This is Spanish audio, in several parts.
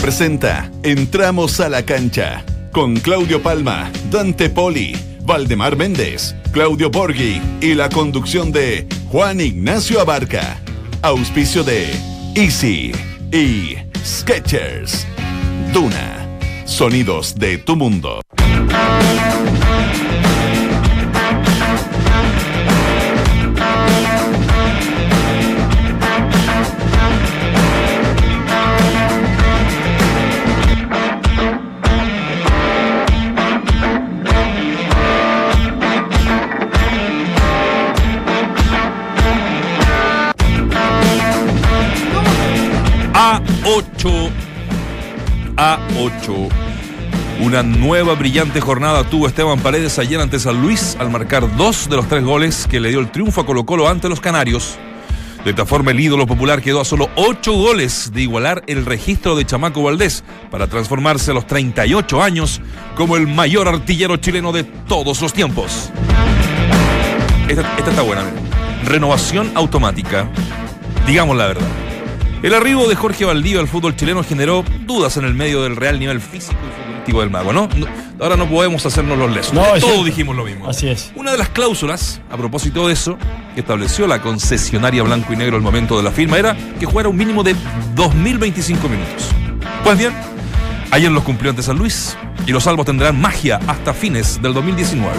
Presenta Entramos a la cancha con Claudio Palma, Dante Poli, Valdemar Méndez, Claudio Borghi y la conducción de Juan Ignacio Abarca. Auspicio de Easy y Sketchers. Duna. Sonidos de tu mundo. A8. Una nueva brillante jornada tuvo Esteban Paredes ayer ante San Luis al marcar dos de los tres goles que le dio el triunfo a Colo Colo ante los Canarios. De esta forma el ídolo popular quedó a solo ocho goles de igualar el registro de Chamaco Valdés para transformarse a los 38 años como el mayor artillero chileno de todos los tiempos. Esta, esta está buena. Renovación automática. Digamos la verdad. El arribo de Jorge Valdivia al fútbol chileno generó dudas en el medio del real nivel físico y futbolístico del mago, ¿no? No- ahora no podemos hacernos los lesos. No, Todos dijimos lo mismo. Así es. Una de las cláusulas, a propósito de eso, que estableció la concesionaria blanco y negro al momento de la firma era que jugara un mínimo de 2.025 minutos. Pues bien, ayer los cumplió ante San Luis y los salvos tendrán magia hasta fines del 2019.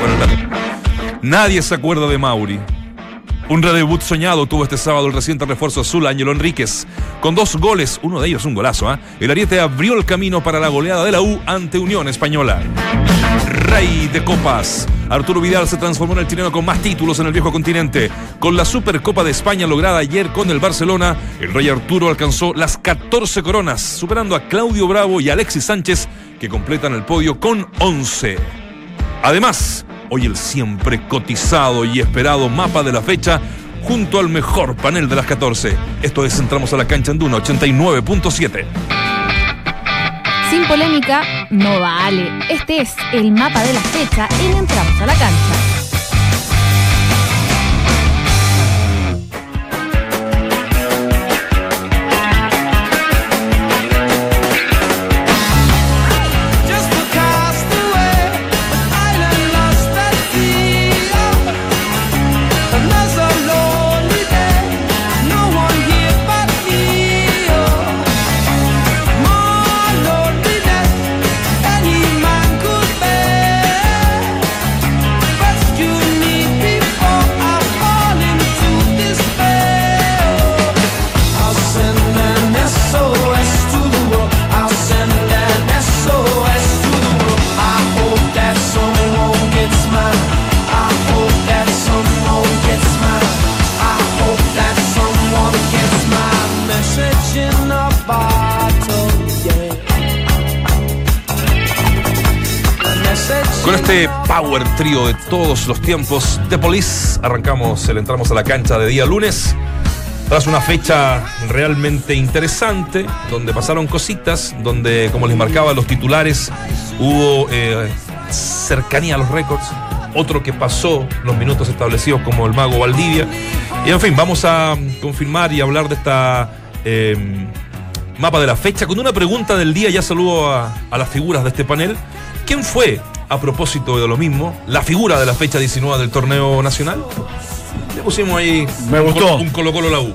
Bueno. Nadie se acuerda de Mauri. Un redebut soñado tuvo este sábado el reciente refuerzo azul Ángelo Enríquez. Con dos goles, uno de ellos un golazo, ¿ah? el Ariete abrió el camino para la goleada de la U ante Unión Española. Rey de copas. Arturo Vidal se transformó en el chileno con más títulos en el viejo continente. Con la Supercopa de España lograda ayer con el Barcelona, el Rey Arturo alcanzó las 14 coronas, superando a Claudio Bravo y Alexis Sánchez, que completan el podio con 11. Además, hoy el siempre cotizado y esperado mapa de la fecha junto al mejor panel de las 14. Esto es Entramos a la cancha en Duna 89.7. Sin polémica, no vale. Este es el mapa de la fecha en Entramos a la cancha. Este power trío de todos los tiempos de Police, arrancamos el Entramos a la cancha de día lunes. Tras una fecha realmente interesante, donde pasaron cositas, donde, como les marcaba los titulares, hubo eh, cercanía a los récords. Otro que pasó los minutos establecidos, como el Mago Valdivia. Y en fin, vamos a confirmar y hablar de esta eh, mapa de la fecha. Con una pregunta del día, ya saludo a las figuras de este panel. ¿Quién fue, a propósito de lo mismo, la figura de la fecha 19 del torneo nacional? Le pusimos ahí Me un gustó. col- un Colo Colo la U.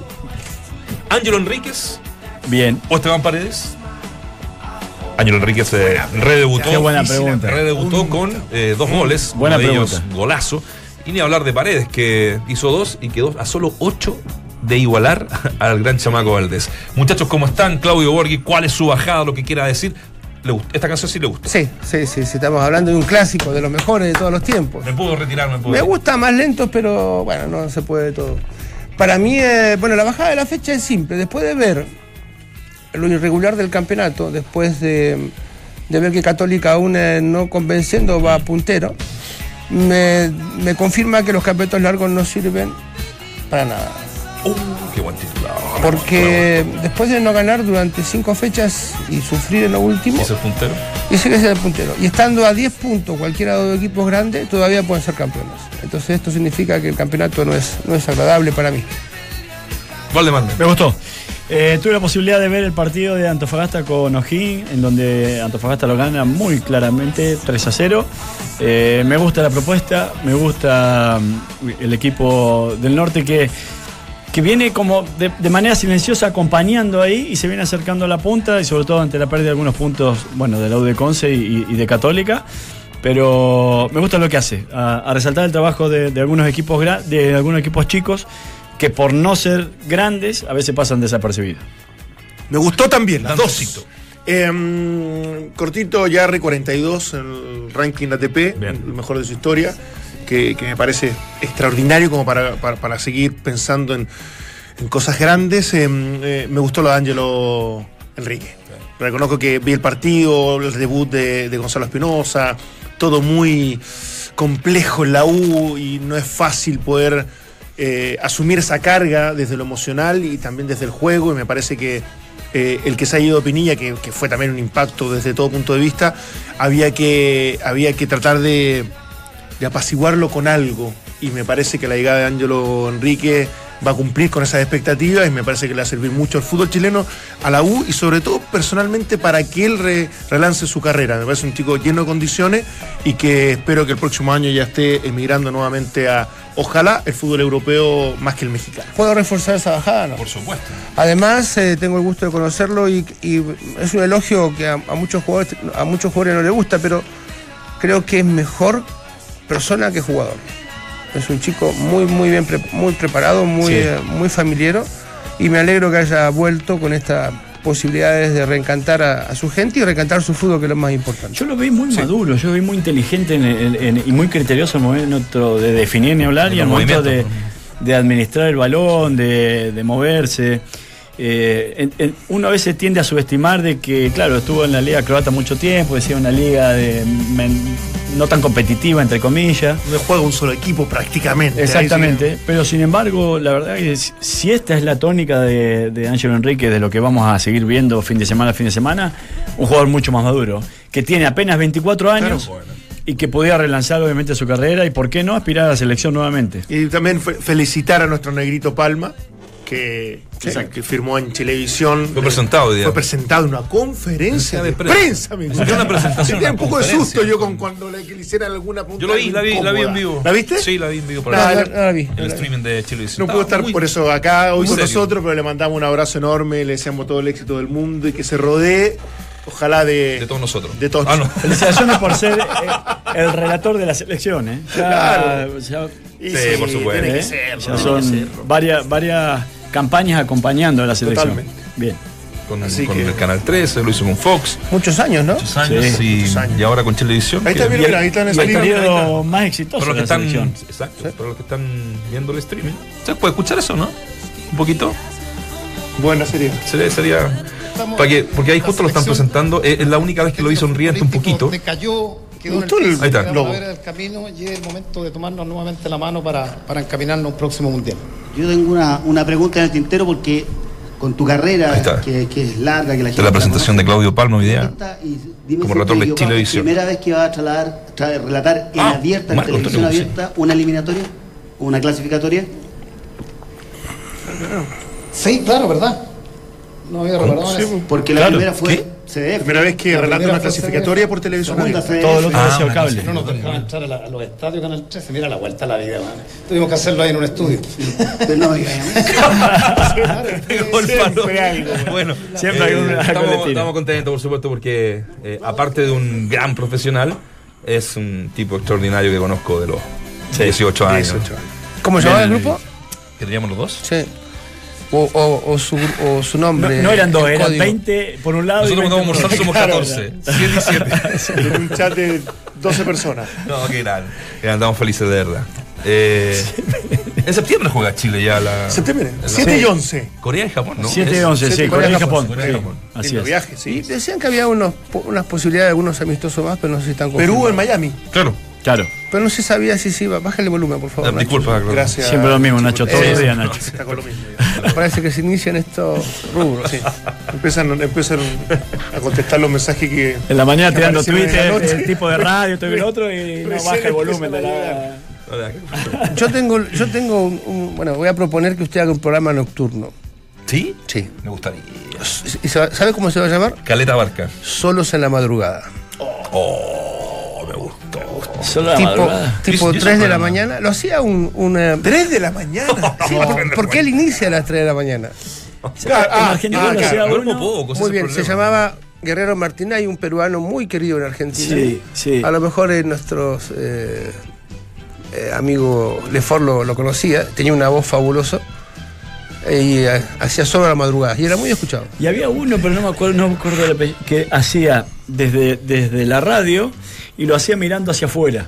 Ángelo Enríquez Bien. o Esteban Paredes. Ángelo Enríquez se redebutó. Qué buena pregunta. Redebutó con eh, dos goles. Buena uno de ellos pregunta. golazo. Y ni hablar de Paredes, que hizo dos y quedó a solo ocho de igualar al gran chamaco Valdés. Muchachos, ¿cómo están? Claudio Borghi, ¿cuál es su bajada? Lo que quiera decir. Esta canción sí le gusta. Sí, sí, sí, sí, estamos hablando de un clásico, de los mejores de todos los tiempos. Me puedo retirar, me puedo. Me gusta más lento, pero bueno, no se puede todo. Para mí, eh, bueno, la bajada de la fecha es simple. Después de ver lo irregular del campeonato, después de, de ver que Católica aún eh, no convenciendo va puntero, me, me confirma que los campeonatos largos no sirven para nada. Uh, qué buen titular. Porque después de no ganar durante cinco fechas y sufrir en lo último, ¿Es el puntero? y ese que es el puntero. Y estando a 10 puntos cualquiera de los equipos grandes, todavía pueden ser campeones. Entonces esto significa que el campeonato no es, no es agradable para mí. Valdemar. Me gustó. Eh, tuve la posibilidad de ver el partido de Antofagasta con O'Higgins, en donde Antofagasta lo gana muy claramente 3 a 0. Eh, me gusta la propuesta, me gusta mm, el equipo del norte que, que viene como de, de manera silenciosa acompañando ahí y se viene acercando a la punta y sobre todo ante la pérdida de algunos puntos, bueno, de la U de Conce y, y de Católica. Pero me gusta lo que hace, a, a resaltar el trabajo de, de algunos equipos gra- de algunos equipos chicos que por no ser grandes a veces pasan desapercibidos. Me gustó también, las dos. Em, cortito, Yarri 42 en el ranking ATP, Bien. el mejor de su historia, que, que me parece extraordinario como para, para- para seguir pensando en, en cosas grandes. Em, eh, me gustó lo de Angelo Enrique. Reconozco que vi el partido, el debut de, de Gonzalo Espinosa, todo muy complejo en la U y no es fácil poder eh, asumir esa carga desde lo emocional y también desde el juego y me parece que eh, el que se ha ido Pinilla, que, que fue también un impacto desde todo punto de vista, había que, había que tratar de, de apaciguarlo con algo y me parece que la llegada de Ángelo Enrique va a cumplir con esas expectativas y me parece que le va a servir mucho al fútbol chileno, a la U y sobre todo personalmente para que él re- relance su carrera. Me parece un chico lleno de condiciones y que espero que el próximo año ya esté emigrando nuevamente a, ojalá, el fútbol europeo más que el mexicano. ¿Puedo reforzar esa bajada? No. Por supuesto. Además, eh, tengo el gusto de conocerlo y, y es un elogio que a, a muchos jugadores, a muchos jugadores no les gusta, pero creo que es mejor persona que jugador. Es un chico muy, muy bien, pre- muy preparado, muy, Sí. eh, muy familiero y me alegro que haya vuelto con estas posibilidades de reencantar a, a su gente y reencantar su fútbol, que es lo más importante. Yo lo vi muy maduro, yo lo vi muy inteligente en- en- en- y muy criterioso al momento de definir ni hablar En y al momento de, administrar el balón, de, de moverse. Eh, en- en- uno a veces tiende a subestimar de que, claro, estuvo en la liga croata mucho tiempo, decía una liga de, men- no tan competitiva, entre comillas. No juega un solo equipo prácticamente. Exactamente, pero sin embargo, la verdad que si- esta es la tónica de, de Ángelo Enrique, de lo que vamos a seguir viendo fin de semana a fin de semana, un jugador mucho más maduro, que tiene apenas 24 años y que podía relanzar obviamente su carrera y por qué no aspirar a la selección nuevamente. Y también fe- felicitar a nuestro negrito Palma, que, que- que firmó en Televisión. Fue presentado día. Fue presentado en una conferencia de de prensa. prensa, amigo. Fue una presentación, Tenía un poco de susto yo con cuando le, que le hicieran alguna pregunta. Yo lo vi, la vi, la vi en vivo. ¿La viste? Sí, la vi en vivo. Por no la vi. El streaming de Chile. No pudo estar por eso acá hoy con serio. nosotros, pero le mandamos un abrazo enorme, le deseamos todo el éxito del mundo y que se rodee, ojalá de, De todos nosotros. de todos Ah, no. Felicitaciones por ser eh, el relator de la selección. ¿eh? Ya- Claro. ya- Y Sí, por supuesto. Tiene que ¿eh? ser, Ya que son serlo. varias, varias campañas acompañando a la selección. Totalmente. Bien. Con, Así con que- el Canal 13, lo hizo con Fox. Muchos años, ¿no? Muchos años. Sí, y, muchos años. y ahora con Televisión. Ahí está, que- mira, ahí está en el periodo más exitoso Para los de que la están, selección. exacto, para los que están viendo el streaming. ¿Se puede escuchar eso, no? Un poquito. Buena serie. Sería, sería para que, porque ahí justo lo están presentando. Es, es la única vez que lo vi sonriente un poquito. Decayó, quedó en el Ahí está. del camino y es el momento de tomarnos nuevamente la mano para, para encaminarnos a un próximo mundial. Yo tengo una, una pregunta en el tintero porque con tu carrera, que, que es larga, que la Esta es la presentación de Claudio Palma hoy día. Como relator de estoy equivocado, Chilevisión. primera vez que va a trasladar, tra- relatar en Ah, abierta, en televisión Antonio abierta, una eliminatoria, una clasificatoria. Sí, claro, ¿verdad? No había reparado en eso. Porque la primera fue ¿qué? CDF. Primera vez que La relata una clasificatoria por televisión. Segunda. CDF. Todo lo que Ah, cable. No nos dejaban entrar a, la- a los estadios Canal 13, mira la vuelta a la vida, man. Tuvimos que hacerlo ahí en un estudio. Pero no. Siempre algo. Bueno, Siempre hay una estamos, estamos contentos, por supuesto, porque eh, aparte de un gran profesional, es un tipo extraordinario que conozco de los 18 años. 18 años. ¿Cómo se llama el grupo? ¿Que teníamos los dos? Sí. O, o- o su, o su No, nombre. no eran dos, eran código. 20 por un lado Nosotros y 20 cuando vamos somos Claro, 14. 7 y 7. En un chat de 12 personas. No, qué gran. Que andamos felices de verdad. Eh, en septiembre juega Chile ya la. Septiembre. la- 7 y 11. Corea y Japón, ¿no? 7 y Es- 11, sí, siete, Corea y Corea y Japón. Corea y sí, Japón. Así Lindo es. viaje, Y sí. decían que había unos, po- unas posibilidades de algunos amistosos más, pero no sé si están Perú confirmados. en Miami. Claro. Claro. Pero no se sabía si se iba. Bájale el volumen, por favor. Nacho. disculpa, claro. Gracias. Siempre lo mismo, Nacho, todos los Eh, días, Nacho. Está con lo mismo. Parece que se inician estos rubros. Sí. Empiezan, empiezan a contestar los mensajes que. En la mañana tirando aparecieron en la Twitter, noche. el tipo de radio, esto y el otro, y no baja el volumen de la. Yo tengo, yo tengo un, un- bueno, voy a proponer que usted haga un programa nocturno. ¿Sí? Sí. Me gustaría. ¿Y sabe sabe cómo se va a llamar? Caleta Barca. Solos en la madrugada. Oh. Solo tipo madrugada. tipo ¿Y eso 3 de la mañana. Lo hacía un... un eh, ¿Tres de la mañana? sí, por- porque él inicia a las 3 de la mañana. en ah, claro, poco, ese Muy bien, se llamaba Guerrero Martín, hay un peruano muy querido en Argentina. Sí, sí. A lo mejor eh, nuestros eh, eh, amigo Lefort lo, lo conocía, tenía una voz fabulosa eh, y eh, hacía solo a la madrugada y era muy escuchado. Y había uno, pero no me acuerdo, no me acuerdo apellido, que hacía desde, desde la radio y lo hacía mirando hacia afuera.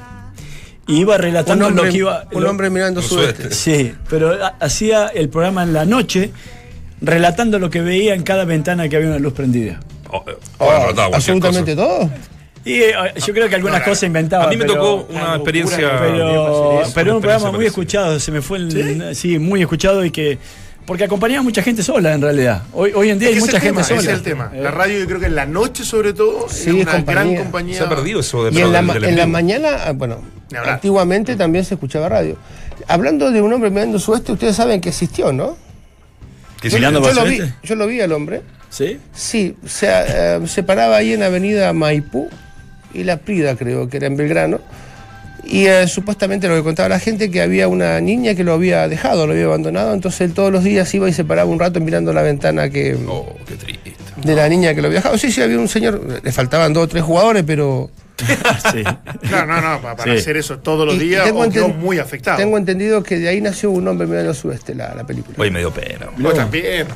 Y iba Un relatando hombre, lo que iba. un lo- hombre mirando sudeste. Sí, pero ha- hacía el programa en la noche, relatando lo que veía en cada ventana que había una luz prendida. Oh, eh, Oh, cualquier absolutamente todo. Y eh, yo creo que algunas cosas inventaba. A mí me pero- tocó una experiencia. Pero, un experiencia programa muy escuchado, se me fue el. ¿Sí? muy escuchado y que. Porque acompañaba a mucha gente sola en realidad. Hoy, hoy en día Es hay mucha gente tema, sola. ese es el tema. Eh, La radio yo creo que en la noche sobre todo Sí, es es una compañía. gran compañía. Se ha perdido eso de Y en la, del- ma- del en la mañana, ah, bueno, antiguamente también se escuchaba radio. Hablando de un hombre mirando sudeste, ustedes saben que existió, ¿no? Que Mirando yo, para lo vi, yo lo vi al hombre. ¿Sí? Sí, se, eh, se paraba ahí en Avenida Maipú y La Prida, creo que era en Belgrano. Y eh, supuestamente lo que contaba la gente que había una niña que lo había dejado, lo había abandonado, entonces él todos los días iba y se paraba un rato mirando la ventana que Oh, qué triste. de la niña que lo había dejado. Sí, sí, había un señor, le faltaban dos o tres jugadores, pero sí. Claro, no, no, pa- para Sí. hacer eso todos los Y- y días tengo o quedó muy afectado. tengo entendido que de ahí nació un hombre mirando al sudeste, la, la película. Oye, me dio pena. Vos también.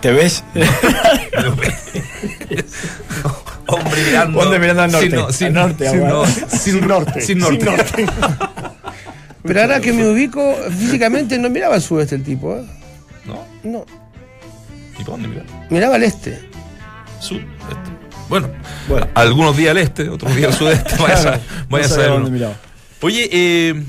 ¿Te ves? Hombre mirando. Hombre mirando al norte. Sin, no- sin- Al norte, sin, no- sin norte. Sin norte. Pero ahora que me ubico, físicamente no miraba al sudeste el tipo, ¿eh? ¿No? No, ¿Y para dónde mirar? miraba al este. Sur, este. Bueno, Bueno. algunos días al este, otros días al sudeste. Vaya, Claro, vaya no a miraba. Oye, eh,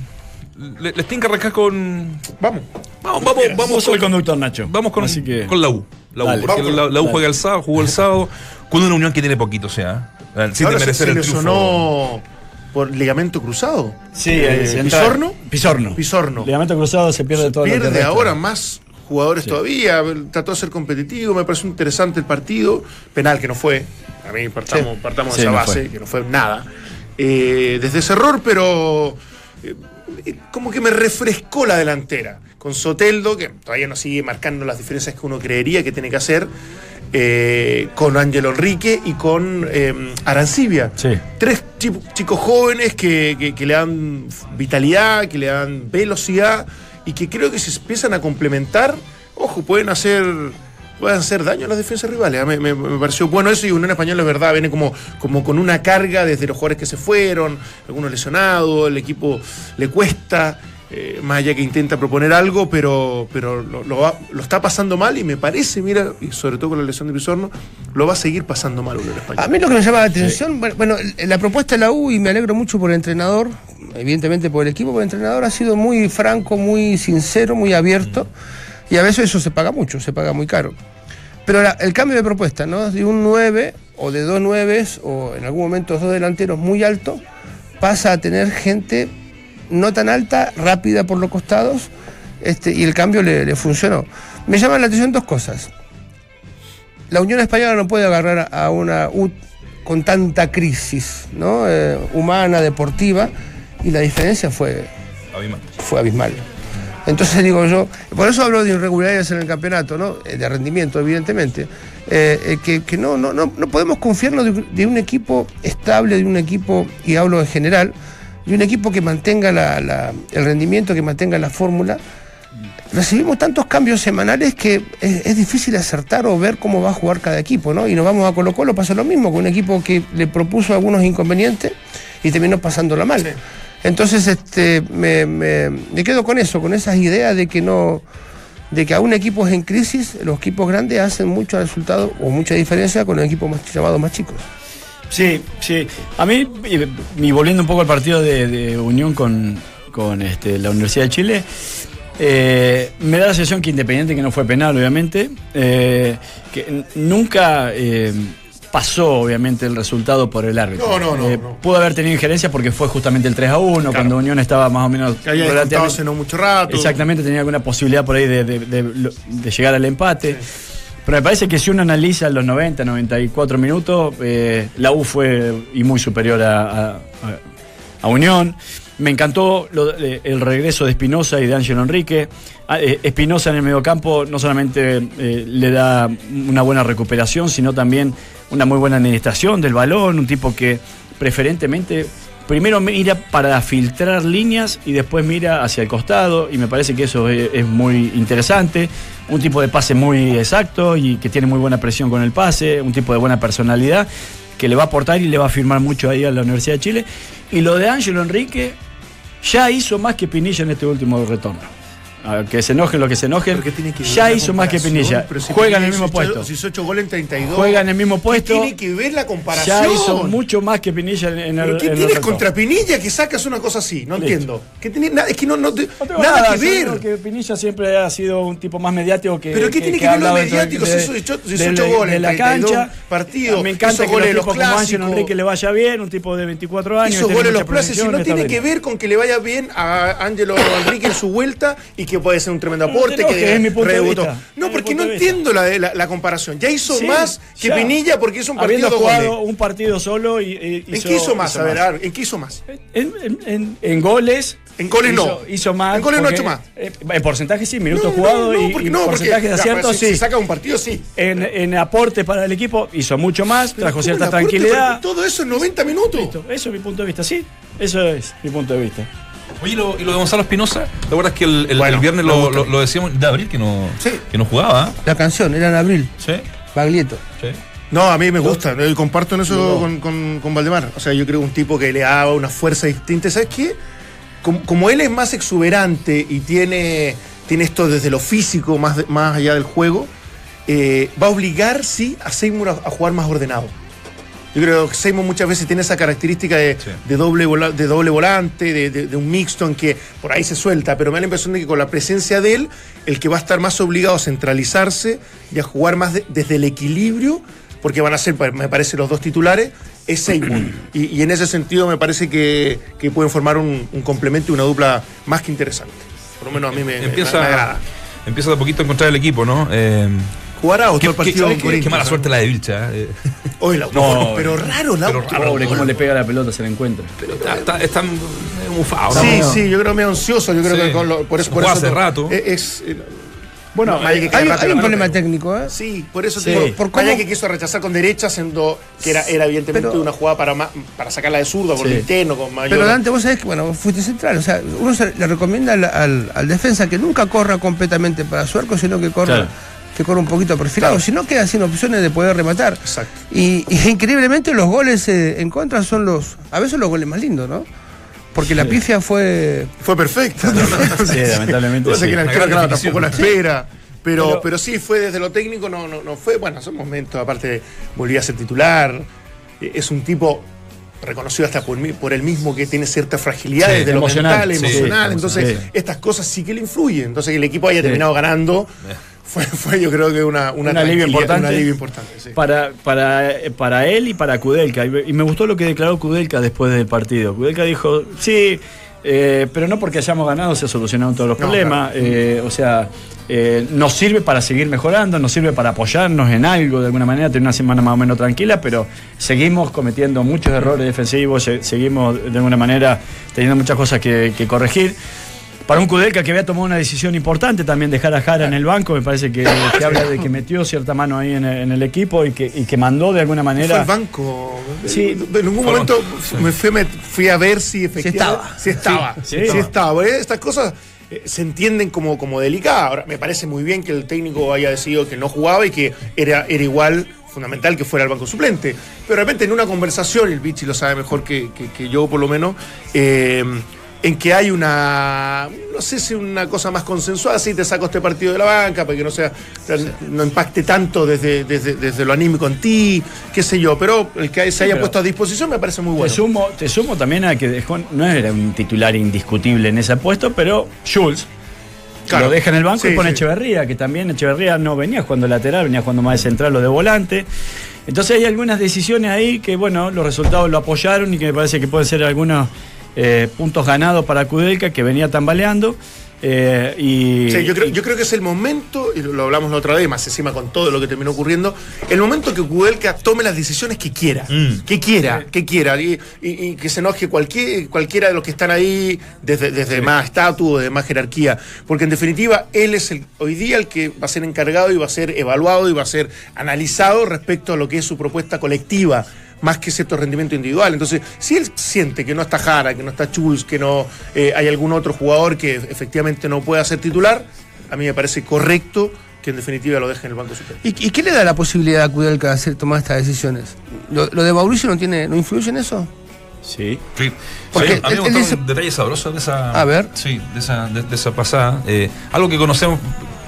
le- les tienen que arrancar con. Vamos. Vamos, vamos, Vamos vamos con el con, conductor, Nacho. vamos con, Así que... con la U. La U, Dale. porque la, la U juega el sábado, jugó el sábado, con una unión que tiene poquito, o sea, eh, sin Ahora se, se el le triunfo. sonó por ligamento cruzado. Sí, Eh, se entra- ¿Pisorno? Pisorno. Pisorno. Ligamento cruzado se pierde todo lo que Pierde ahora más jugadores todavía. Trató de ser competitivo, me pareció interesante el partido. Penal que no fue. A mí partamos, partamos Sí, de esa no base, fue. que no fue nada. Eh, desde ese error, pero eh, como que me refrescó la delantera. Con Soteldo, que todavía no sigue marcando las diferencias que uno creería que tiene que hacer. Eh, con Ángelo Enrique y con eh, Arancibia. Sí. Tres chi- chicos jóvenes que, que- que le dan vitalidad, que le dan velocidad y que creo que si se empiezan a complementar, ojo, pueden hacer pueden hacer daño a las defensas rivales. Me, me- me pareció bueno eso y Unión Española es verdad, viene como, como con una carga desde los jugadores que se fueron, algunos lesionados, el equipo le cuesta, eh, más allá que intenta proponer algo, pero, pero lo, lo va- lo está pasando mal y me parece, mira, y sobre todo con la lesión de Pizorno, lo va a seguir pasando mal Unión Española. A mí lo que me llama la atención, bueno, bueno, la propuesta de la U, y me alegro mucho por el entrenador, evidentemente por el equipo, por el entrenador ha sido muy franco, muy sincero, muy abierto, y a veces eso se paga mucho, se paga muy caro. Pero la- el cambio de propuesta, ¿no? De un 9 o de dos 9 o en algún momento dos delanteros muy altos, pasa a tener gente no tan alta, rápida por los costados, este, y el cambio le, le funcionó. Me llaman la atención dos cosas la Unión Española no puede agarrar a una U con tanta crisis ¿no? Eh, humana, deportiva, y la diferencia fue, Abismal. fue abismal. Entonces digo yo, por eso hablo de irregularidades en el campeonato, ¿no? Eh, de rendimiento, evidentemente, eh, eh, que, que no, no, no, no podemos confiarnos de, de un equipo estable, de un equipo, y hablo en general, de un equipo que mantenga la- la- el rendimiento, que mantenga la fórmula. Recibimos tantos cambios semanales que es, es difícil acertar o ver cómo va a jugar cada equipo, ¿no? Y nos vamos a Colo Colo, pasa lo mismo, con un equipo que le propuso algunos inconvenientes y terminó pasándola mal. Entonces, este, me, me- me quedo con eso, con esas ideas de que no, de que aún equipos en crisis, los equipos grandes hacen mucho resultado o mucha diferencia con los equipos más, llamados más chicos. Sí, sí. A mí, y, volviendo un poco al partido de, de Unión con, con este, la Universidad de Chile, eh, me da la sensación que Independiente, que no fue penal, obviamente, eh, que nunca eh, pasó obviamente el resultado por el árbitro. No, no, no, Eh, no. Pudo haber tenido injerencia porque fue justamente el 3 a 1, cuando Unión estaba más o menos. Que descontado hace no mucho rato. Exactamente, tenía alguna posibilidad por ahí de, de- de- de llegar al empate. Pero me parece que si uno analiza los 90, 94 minutos, eh, la U fue y muy superior a, a- Unión. Me encantó el regreso de Espinosa y de Ángelo Enrique. Ah, eh, Espinosa en el mediocampo no solamente eh, le da una buena recuperación, sino también una muy buena administración del balón, un tipo que preferentemente primero mira para filtrar líneas y después mira hacia el costado y me parece que eso es, muy interesante. Un tipo de pase muy exacto y que tiene muy buena presión con el pase, un tipo de buena personalidad que le va a aportar y le va a firmar mucho ahí a la Universidad de Chile. Y lo de Ángelo Enrique ya hizo más que Pinilla en este último retorno. Que se enojen lo que se enojen, Pero ¿qué tiene que ya hizo más que? Pinilla. Si Juega en el mismo hizo puesto. ocho- Si hizo 8 goles en 32. Juega en el mismo ¿Qué puesto. tiene que ver la comparación? Ya hizo mucho más que Pinilla en, en el ¿Pero qué en el tienes retorno. contra Pinilla que sacas una cosa así? No Listo. entiendo. ¿Qué tiene, es que no, no te- No tengo nada, que ver. que Pinilla siempre ha sido un tipo más mediático que. ¿Pero qué tiene que ver lo mediático de- si hizo ocho- si hizo de- ocho de- goles de en la 32 cancha? partidos, Me encanta que goles los los como Ángel. Enrique le vaya bien, un tipo de 24 años. Hizo tiene goles los plazos, proyección, no tiene que ver con que le vaya bien a Ángelo Enrique en su vuelta y que puede ser un tremendo No aporte, enojes, que es mi punto de rebotó. vista. No, porque no entiendo la, la- la comparación. Ya hizo Sí, más que ya. Pinilla porque hizo un partido jugado goles. un partido solo y. y ¿En qué hizo más? A ver, ¿en qué hizo más? En, en- en- en goles. En goles hizo, no. Hizo más. En goles no ha hecho más. eh, en porcentaje sí, minutos No, jugados no, y, porcentaje de si sí. se saca un partido, sí. En, en aporte para el equipo hizo mucho más, Pero trajo ¿cómo cierta tranquilidad. para Todo eso en 90 minutos. Listo, eso es mi punto de vista, sí. Eso es mi punto de vista. Oye, ¿y lo, y lo de Gonzalo Espinosa? ¿Te acuerdas que el, el- Bueno, el viernes lo, lo- lo decíamos de abril que no, Sí. que no jugaba? ¿eh? La canción era en abril, Sí. Baglietto. Sí. No, a mí me gusta, eh, comparto en eso con, con, con Valdemar. O sea, yo creo un tipo que le da una fuerza distinta. ¿Sabes qué? Como, como él es más exuberante y tiene, tiene esto desde lo físico, más, de- más allá del juego, eh, va a obligar, sí, a Seymour a, a jugar más ordenado. Yo creo que Seymour muchas veces tiene esa característica de, Sí. de doble, vola- de doble volante, de, de- de un mixto en que por ahí se suelta, pero me da la impresión de que con la presencia de él, el que va a estar más obligado a centralizarse y a jugar más de- desde el equilibrio, porque van a ser, me parece, los dos titulares, es Seymour. y, y en ese sentido me parece que, que pueden formar un, un complemento y una dupla más que interesante. Por lo menos a mí me, me- empieza, me agrada. empieza de poquito a encontrar el equipo, ¿no? Eh, Jugará qué, otro qué- partido ¿sabes con qué- qué Corinthians, mala suerte la de Vilcha. eh. Hoy la- No, pero raro, la pero raro. Pobre, cómo le pega la pelota, se la encuentra. Pero está, está, está mufado. ¿no? Sí, no. sí, yo creo medio ansioso. Yo creo Sí. que con lo- por eso. Por Jugó eso hace rato. Es, es- eh, Bueno, no, hay eh, Hay, hay un problema técnico, ¿eh? Sí, por eso Sí. te Por por que quiso rechazar con derecha, siendo que era, era evidentemente Pero- una jugada para, ma- para sacarla de zurda por Sí. interno, con mayor. Pero Dante, vos sabés que, bueno, fuiste central. O sea, uno se le recomienda al, al- al defensa que nunca corra completamente para su arco, sino que corra, Claro. Que corra un poquito perfilado. Claro. Si no, queda sin opciones de poder rematar. Exacto. Y, y increíblemente los goles eh, en contra son los, a veces los goles más lindos, ¿no? Porque la pifia fue... Fue perfecta. ¿no? Sí, lamentablemente Yo sé sí. que la Una arquero, claro, tampoco la espera. Pero, Pero- pero, sí, fue desde lo técnico, no, no, no fue. Bueno, son momentos, aparte, volvió a ser titular. Eh, Es un tipo reconocido hasta por, mí, por él mismo que tiene cierta fragilidad Sí, desde lo emocional, mental, sí, emocional. sí, Entonces, sí. estas cosas sí que le influyen. Entonces, que el equipo haya terminado ganando fue, fue, yo creo que una, una Un alivio importante. Un alivio importante, sí. Para, para, para él y para Kudelka. Y me- gustó lo que declaró Kudelka después del partido. Kudelka dijo, sí, eh, pero no porque hayamos ganado se solucionaron todos los No, problemas. Eh, o sea, eh, nos sirve para seguir mejorando, nos sirve para apoyarnos en algo de alguna manera, tener una semana más o menos tranquila, pero seguimos cometiendo muchos errores defensivos, se- seguimos de alguna manera teniendo muchas cosas que, que corregir. Para un Kudelka que había tomado una decisión importante también dejar a Jara en el banco, me parece que, que habla de que metió cierta mano ahí en el, en el equipo y que, y que mandó de alguna Fue manera. al banco. Sí. En algún Fue al momento me fui, me fui a ver si efectivamente. estaba. Si estaba. Sí, si sí estaba. Eh, Estas cosas eh, se entienden como, como delicadas. Ahora, me parece muy bien que el técnico haya decidido que no jugaba y que era, era igual fundamental que fuera el banco suplente. Pero de repente en una conversación, y el Vichy lo sabe mejor que, que- que yo por lo menos, eh, en que hay una, no sé si una cosa más consensuada, sí, te saco este partido de la banca para que no sea, no impacte tanto desde, desde, desde lo anímico en ti, qué sé yo, pero el que se haya puesto a disposición me parece muy Te bueno. sumo, te sumo también a que dejó, no era un titular indiscutible en ese puesto, pero Claro. Lo deja en el banco Sí, y pone sí. Echeverría, que también Echeverría no venía jugando lateral, venía jugando más de central o de volante. Entonces hay algunas decisiones ahí que, bueno, los resultados lo apoyaron y que me parece que pueden ser algunos eh, puntos ganados para Kudelka, que venía tambaleando. eh, y, Sí, yo creo, yo creo que es el momento, y lo lo hablamos la otra vez, más encima con todo lo que terminó ocurriendo, el momento que Kudelka tome las decisiones que quiera, Mm. que quiera, que quiera, y, y- y que se enoje cualquier, cualquiera de los que están ahí, desde, desde más estatus o de más jerarquía, porque en definitiva él es el, hoy día el que va a ser encargado y va a ser evaluado y va a ser analizado respecto a lo que es su propuesta colectiva más que cierto rendimiento individual. Entonces, si él siente que no está Jara, que no está Chulz, que no eh, hay algún otro jugador que efectivamente no pueda ser titular, a mí me parece correcto que en definitiva lo deje en el banco superior. ¿Y, y qué le da la posibilidad a Kudelka de hacer, tomar estas decisiones? ¿Lo, lo de Mauricio no, tiene, no influye en eso? Sí. Sí. Porque Sí, a mí él- me él gustó dice- un detalle sabroso de esa. A ver. Sí, de esa, de, de esa pasada. Eh, algo que conocemos,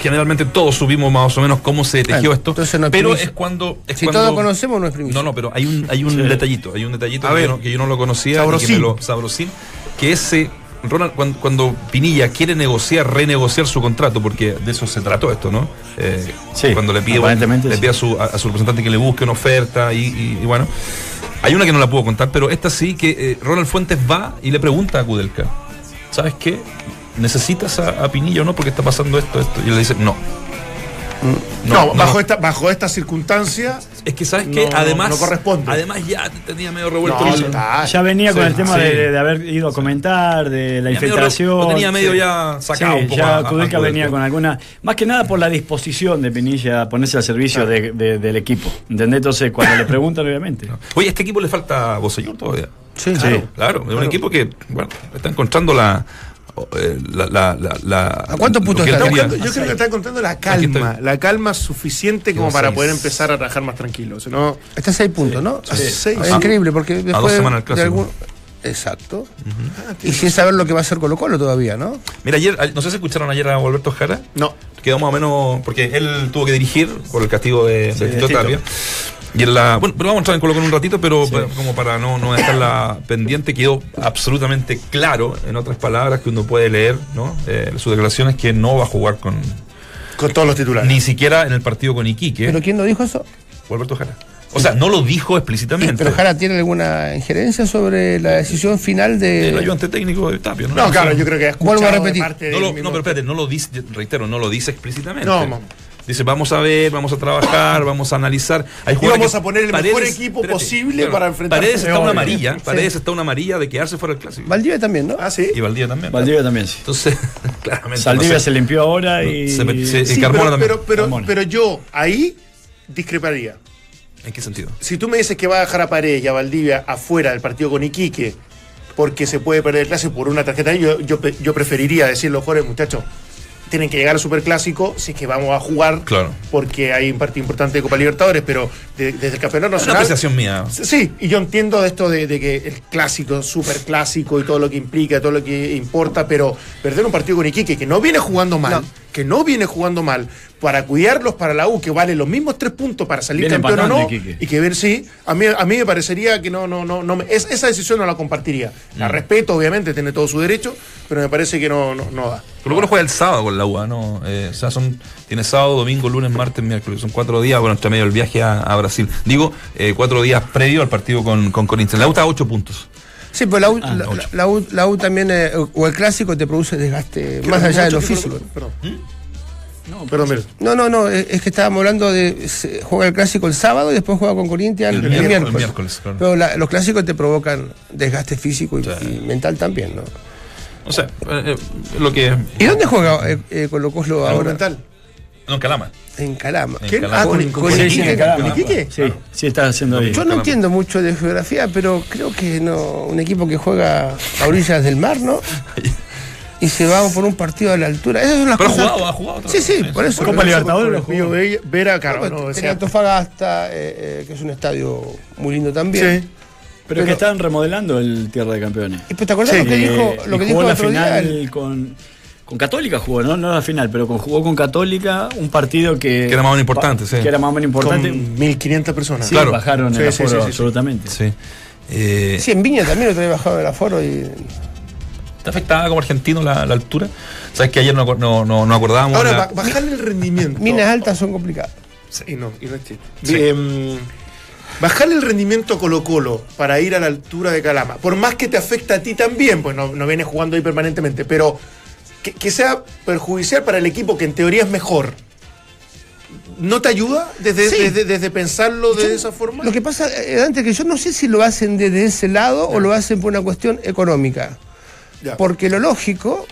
generalmente todos subimos más o menos cómo se tejió Bueno, esto. entonces no es pero primicia. es cuando. Es Si cuando- todos conocemos, no es primicia. No, no, pero hay un, hay un Sí. detallito, hay un detallito A que ver. yo, no, que yo no lo conocía. y que Sabrosín. me lo- sabrosín, que ese. Ronald, cuando, cuando Pinilla quiere negociar, renegociar su contrato, porque de eso se trató esto, ¿no? Eh, Sí, cuando le pide, aparentemente le sí. pide a, su, a, a su representante que le busque una oferta y, y- y bueno. Hay una que no la puedo contar, pero esta sí que eh, Ronald Fuentes va y le pregunta a Kudelka, ¿sabes qué? ¿Necesitas a, a Pinilla o no? Porque está pasando esto, esto. Y él le dice, no. No, bajo, Esta, bajo esta circunstancia, Es que, ¿sabes? No, además, no corresponde. además ya te tenía medio revuelto. No, el- Ya venía con el tema sí. de, de haber ido a comentar, de la infiltración. lo- lo tenía medio Sí. ya sacado Sí, un poco ya a- Kudelka venía con alguna. Más que nada por la disposición de Pinilla a ponerse al servicio de- de- del equipo. ¿Entendés? Entonces, cuando le preguntan, obviamente. Oye, a este equipo le falta Bosellur todavía. Sí, Claro, claro, es un equipo que, bueno, está encontrando la. Eh, la, la, la, la- ¿A cuántos puntos está? Buscando- yo creo que está encontrando la calma, la calma suficiente como para seis. poder empezar a trabajar más tranquilo. Si no, Está a seis puntos, ¿no? A seis. Es Ah. increíble, porque después dos de- semanas de algún- Exacto. Y sin saber lo que va a hacer Colo Colo todavía, ¿no? Mira, ayer, no sé si escucharon ayer a Alberto Jara. no. Quedó más o menos. Porque él tuvo que dirigir por el castigo de, de Tito. Tapia. Y en la. Bueno, pero vamos a entrar en Colo Colo un ratito, pero para- como para no, no dejarla pendiente, quedó absolutamente claro, en otras palabras, que uno puede leer, ¿no? Eh, sus declaraciones que no va a jugar con. Con todos los titulares. Ni siquiera en el partido con Iquique. ¿Pero quién lo dijo eso? Alberto Jara. O sea, no lo dijo explícitamente. ¿Pero Jara tiene alguna injerencia sobre la decisión final el de.? ayudante técnico de Tapia, ¿no? No, claro, yo creo que Vuelvo a de repetir. parte No, lo, mismo- no, pero espérate, no lo dice, reitero, no lo dice explícitamente. No, mam. Dice, vamos a ver, vamos a trabajar, vamos a analizar. Hay Y vamos que- a poner el mejor equipo posible para enfrentar Paredes está una amarilla, Sí. Paredes está una amarilla de quedarse fuera del clásico. Valdivia también, ¿no? Ah, sí. Y Valdía también. Valdivia también, sí. Entonces, claramente. No sé. se limpió ahora y. Se se- Sí, Y Carmona pero, también. pero, pero, Carmona. pero yo ahí discreparía. ¿En qué sentido? Si tú me dices que va a dejar a Paredes y a Valdivia afuera del partido con Iquique porque se puede perder el clásico por una tarjeta, yo, yo, yo preferiría decirle, jóvenes muchachos, tienen que llegar al Superclásico si es que vamos a jugar Claro. porque hay un partido importante de Copa Libertadores, pero de- desde el Campeonato Es una Nacional... apreciación mía. Sí, y yo entiendo de esto de, de que el clásico, super clásico y todo lo que implica, todo lo que importa, pero perder un partido con Iquique que no viene jugando mal, No. que no viene jugando mal, para cuidarlos para la U, que vale los mismos tres puntos para salir Viene campeón o no, y que ver si, a mí, a mí me parecería que no, no, no, no me- es- esa decisión no la compartiría. La respeto, obviamente, tiene todo su derecho, pero me parece que no, no, no da. Colo Colo juega el sábado con la UA, ¿no? Eh, o sea, son, tiene sábado, domingo, lunes, martes, miércoles. Son cuatro días, bueno, entre medio el viaje a, a Brasil. Digo, eh, cuatro días previo al partido con, con Corinthians. La U está a ocho puntos. Sí, pero la U, Ah, la, la U, la U también, eh, o el clásico te produce desgaste más allá de lo que- físico. Perdón, No, perdón. No, no, no, es que estábamos hablando de. juega el clásico el sábado y después juega con Corinthians el, El miércoles, miércoles. el miércoles, claro. Pero la- los clásicos te provocan desgaste físico y, y mental también, ¿no? O sea, eh, eh, lo que. ¿Y dónde juega eh, eh, Colo Colo ahora? Monumental. No, en Calama. En Calama. En ¿Quién? Calama. Ah, con, Con- con, Sí, Iquique. Calama. ¿Con Iquique? Sí, sí, está haciendo ahí. Yo no Calama. entiendo mucho de geografía, pero creo que no un equipo que juega a orillas del mar, ¿no? Y se va por un partido a la altura. Esas son las Pero ha cosas. jugado, ha jugado. Sí, sí, por eso. Copa Libertadores lo Vera, claro, no, o sea, Antofagasta, eh, eh, que es un estadio muy lindo también. sí. Pero es que están remodelando el Tierra de Campeones. Y pues, ¿Te acordás Sí. lo que dijo, Eh, lo y que jugó dijo la otro día? final El- con, con Católica jugó, ¿no? No la final, pero con, jugó con Católica un partido que. Que era más o menos importante, sí. Que era más o menos importante. Con 1.500 personas. Sí, Claro. bajaron Sí, el aforo sí, sí, sí. absolutamente. Sí. Eh, Sí, en Viña también otra vez bajado el aforo y. ¿Te afectaba como argentino la, la altura? ¿Sabes que ayer no, no, no, no acordábamos? Ahora, la- ba- bajarle el rendimiento. Minas altas son complicadas. Sí, no, y no es chiste. Em, bajarle el rendimiento a Colo Colo para ir a la altura de Calama, por más que te afecta a ti también, pues no, no vienes jugando ahí permanentemente, pero que, que sea perjudicial para el equipo que en teoría es mejor. ¿No te ayuda desde, Sí. desde, desde pensarlo de esa forma? Lo que pasa, eh, Dante, que yo no sé si lo hacen desde ese lado o lo hacen por una cuestión económica. Ya. Porque lo lógico,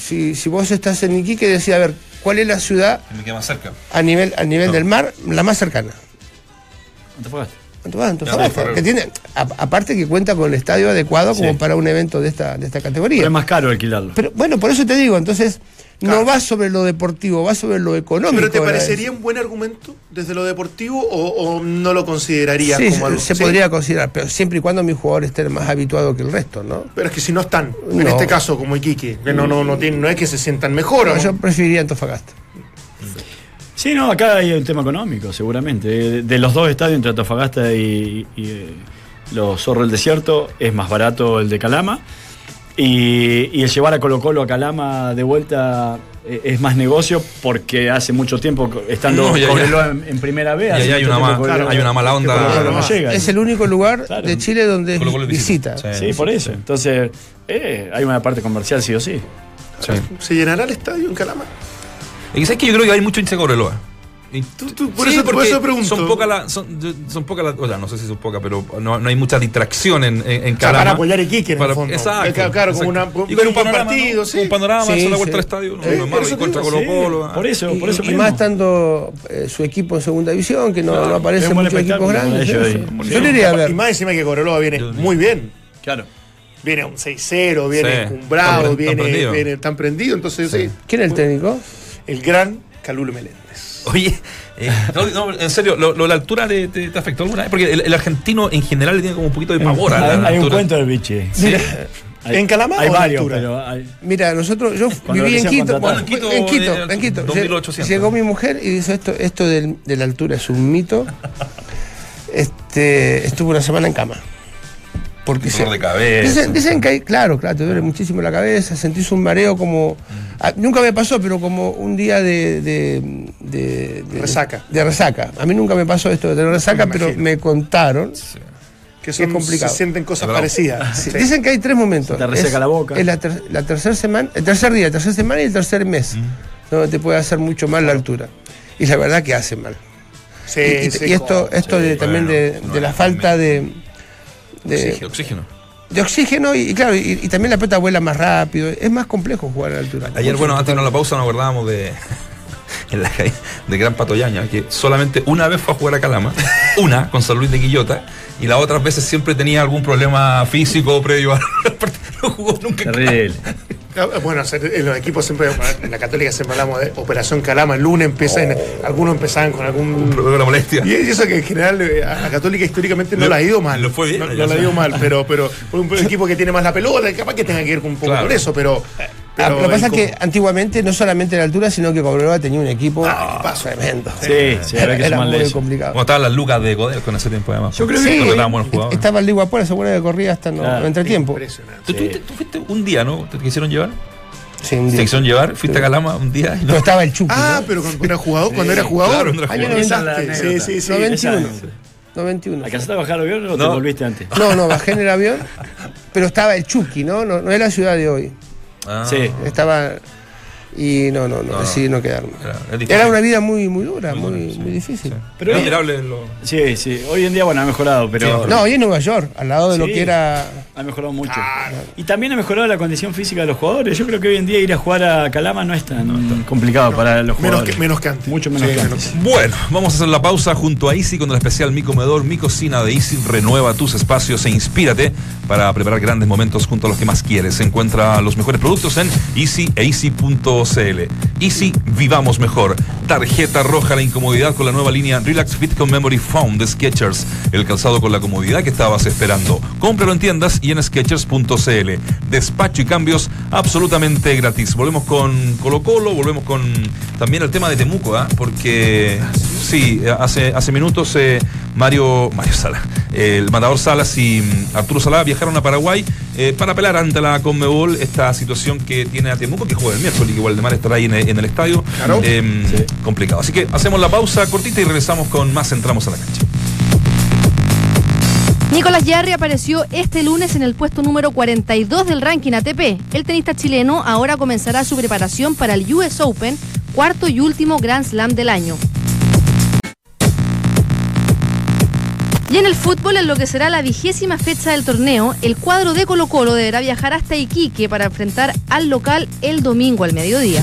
si, si vos estás en Iquique, decía, a ver, ¿cuál es la ciudad Me queda más cerca. a nivel, a nivel del mar la más cercana? Antofagasta. Antofagasta, Antofagasta, Ferrero. que tiene, a- aparte que cuenta con el estadio adecuado como Sí. para un evento de esta, de esta Pero categoría. es más caro alquilarlo. Pero bueno, por eso te digo, entonces Claro. no va sobre lo deportivo, va sobre lo económico. ¿Pero te parecería un buen argumento desde lo deportivo o, o no lo considerarías Sí, como algo? se ¿Sí? podría considerar, pero siempre y cuando mis jugadores estén más habituados que el resto, ¿no? Pero es que si no están, en este caso como Iquique, que no, no, no, tienen- no es que se sientan mejor. Yo preferiría Antofagasta. Sí, no, acá hay un tema económico, seguramente. De, de los dos estadios, entre Antofagasta y, y, eh, los Zorro del Desierto, es más barato el de Calama. Y, y el llevar a Colo Colo a Calama de vuelta eh, es más negocio porque hace mucho tiempo estando No, ya, En, en primera vez. Hay una, ma- Cobreloa- hay una mala onda. que Colo Colo no llega. Es el único lugar Claro. de Chile donde es Colo Colo visita. visita. Sí, por eso. Entonces, eh, hay una parte comercial sí o sí. Sí. ¿Se llenará el estadio en Calama? Y que sabes que yo creo que hay mucho hincha Cobreloa. Y Tú- tú- por, Sí, eso, por eso pregunto. Son pocas las. Son, son pocas las. O sea, no sé si son pocas, pero no, no hay mucha distracción en, en, en O sea, Calama. para apoyar a Iquique, en el Para- fondo. Exacto. Claro, como exacto. una- y con un panorama, partido, ¿no? sí. Un panorama, Sí, hacer la vuelta al estadio. No, Eh, Y contra digo, Colo Sí, Colo. por eso, Y, por eso y mismo. más estando eh, su equipo en segunda división, que no, Claro, no aparecen muchos equipos grandes. ahí. Yo le iría a Y ver. más encima que Cobreloa viene muy bien. Claro. Viene un 6-0, viene Sí. encumbrado, Tan- tan viene, prendido. viene tan prendido. Entonces, sí. ¿Quién es el técnico? El gran Calulo Meléndez. Oye, eh, no, no, en serio, lo, lo- la altura te, te- te afectó alguna vez? Porque el, el argentino en general le tiene como un poquito de pavor a la, hay, la hay un cuento del biche. Hay- ¿En Calama Hay o varios, altura? pero hay- Mira, nosotros, yo Cuando viví en Quito, bueno, En en Quito, en Quito. 2800. Llegó mi mujer y dice esto, esto del- de la altura es un mito. Este, estuvo una semana en cama. Porque Dolor de cabeza. Dicen, dicen que hay, claro, claro, te duele muchísimo la cabeza, sentís un mareo como. ah, nunca me pasó, pero como un día de. de, de- de- Resaca. De resaca. A mí nunca me pasó esto de tener resaca, Me pero me contaron. Que es son, complicado. se sienten cosas parecidas. Sí, Sí. Dicen que hay tres momentos. Se te reseca Es- la boca. Es la, ter- la tercera semana, el tercer día, el tercer semana y el tercer mes, donde te puede hacer mucho mal la altura. Y la verdad que hace mal. Sí, y, y- sí, y esto, esto de, también bueno, de, no de la es falta de, de, Oxígeno, oxígeno. de oxígeno y, y claro, y, y también la pelota vuela más rápido. Es más complejo jugar a la altura. Ayer, bueno, antes de la pausa nos acordábamos de. En la calle de Gran Patoyaña, que solamente una vez fue a jugar a Calama, una con San Luis de Quillota, y las otras veces siempre tenía algún problema físico previo a no jugó nunca. Terrible. Bueno, en los equipos siempre, en la Católica siempre hablamos de Operación Calama. El lunes empiezan, algunos empezaban con algún. Problema de molestia. Y eso que en general eh, a la Católica históricamente no la ha ido mal. le fue bien, No, la ha ido mal, pero, pero por un equipo que tiene más la pelota, capaz que tenga que ver con un poco Claro. con eso, pero. Ah, pero lo que pasa es que antiguamente no solamente la altura, sino que Cobreloa tenía un equipo Ah, paso. tremendo. Sí, sí, era que era muy complicado. Como estaban las lucas de Godel con ese tiempo además. Yo creo Sí, que- contrataban buenos jugadores. estaba el Liga Puebla, se acuerda que corría hasta no, Claro. entretiempo. Impresionante. ¿Tú, tú- tú fuiste un día, ¿no? ¿Te quisieron llevar? Sí, un ¿Te día. quisieron llevar? ¿Fuiste a Calama un día? y no? Pero estaba el Chucky. Ah, ¿no? pero cuando era jugador, cuando era jugador. claro, cuando era Año jugador. Esa es la 97. anécdota. Sí, sí, sí. 91. esa- 91. ¿Alcanzaste a bajar el avión o te No. volviste antes? No, no, bajé en el avión, pero estaba el Chucky, ¿no? No, no es la ciudad de hoy. Ah, Sí. Estaba. Y no, no, no, No, no. decidí no quedarme. Era. Era una vida muy, muy dura, muy, dura, sí, muy difícil. sí. Pero- Es admirable lo- Sí, sí. Hoy en día, bueno, ha mejorado, pero. Sí, No, y en Nueva York, al lado de lo que era. Ha mejorado mucho. Y también ha mejorado la condición física de los jugadores. Yo creo que hoy en día ir a jugar a Calama no es tan complicado para los Menos jugadores. que, menos que antes. Mucho menos Sí, que antes. Bueno, vamos a hacer la pausa junto a Easy con el especial Mi Comedor, Mi Cocina de Easy. Renueva tus espacios e inspírate para preparar grandes momentos junto a los que más quieres. Encuentra los mejores productos en easy e easy.cl. Easy, vivamos mejor. Tarjeta roja la incomodidad con la nueva línea Relax Fit con Memory Foam de Skechers. El calzado con la comodidad que estabas esperando. Cómpralo en tiendas y en skechers.cl. Despacho y cambios absolutamente gratis. Volvemos con Colo Colo, volvemos con también el tema de Temuco, ¿ah? porque Sí, hace, hace minutos eh, Mario, Mario Sala, el matador Salas y mm, Arturo Salá viajaron a Paraguay eh, para apelar ante la Conmebol esta situación que tiene a Temuco, que juega el miércoles y que Waldemar estará ahí en, el- en el estadio. Claro. Eh, Complicado. Así que hacemos la pausa cortita y regresamos con más Entramos a la cancha. Nicolás Yarri apareció este lunes en el puesto número 42 del ranking ATP. El tenista chileno ahora comenzará su preparación para el US Open, cuarto y último Grand Slam del año. Y en el fútbol, en lo que será la vigésima fecha del torneo, el cuadro de Colo Colo deberá viajar hasta Iquique para enfrentar al local el domingo al mediodía.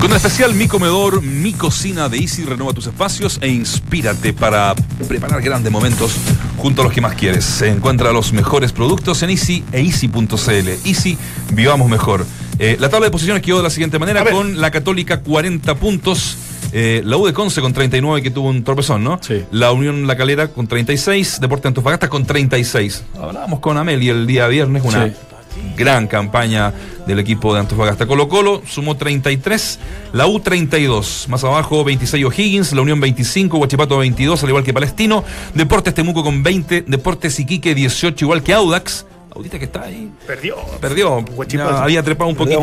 Con el especial Mi Comedor, Mi Cocina de Easy, renueva tus espacios e inspírate para preparar grandes momentos junto a los que más quieres. Encuentra los mejores productos en Easy e Easy.cl. Easy, vivamos mejor. Eh, la tabla de posiciones quedó de la siguiente manera, con la Católica 40 puntos. Eh, la U de Conce con 39 que tuvo un tropezón, ¿no? Sí. La Unión La Calera con 36, Deporte Antofagasta con 36. Hablábamos con Ameli el día viernes, una Sí. gran campaña del equipo de Antofagasta. Colo Colo sumó 33, la U 32, más abajo 26 O'Higgins, la Unión 25, Huachipato 22, al igual que Palestino, Deportes Temuco con 20, Deportes Iquique 18, igual que Audax. Audita que está ahí. Perdió. Perdió, ya había trepado un poquito.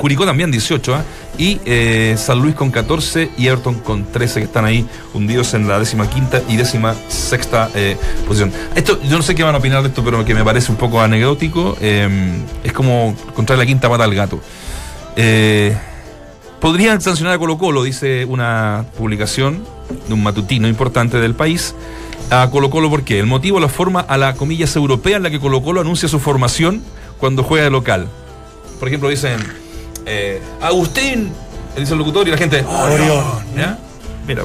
Curicó también 18, ¿ah? y eh, San Luis con 14 y Everton con 13 que están ahí hundidos en la décima quinta y décima sexta eh, posición. Esto, yo no sé qué van a opinar de esto, pero que me parece un poco anecdótico. eh, es como contra la quinta pata al gato. Eh, Podrían sancionar a Colo Colo, dice una publicación de un matutino importante del país. A Colo Colo, ¿por qué? El motivo la forma a la comillas europea en la que Colo Colo anuncia su formación cuando juega de local. Por ejemplo, dicen eh, Agustín, dice el locutor y la gente Orión. ¿Ya? Mira.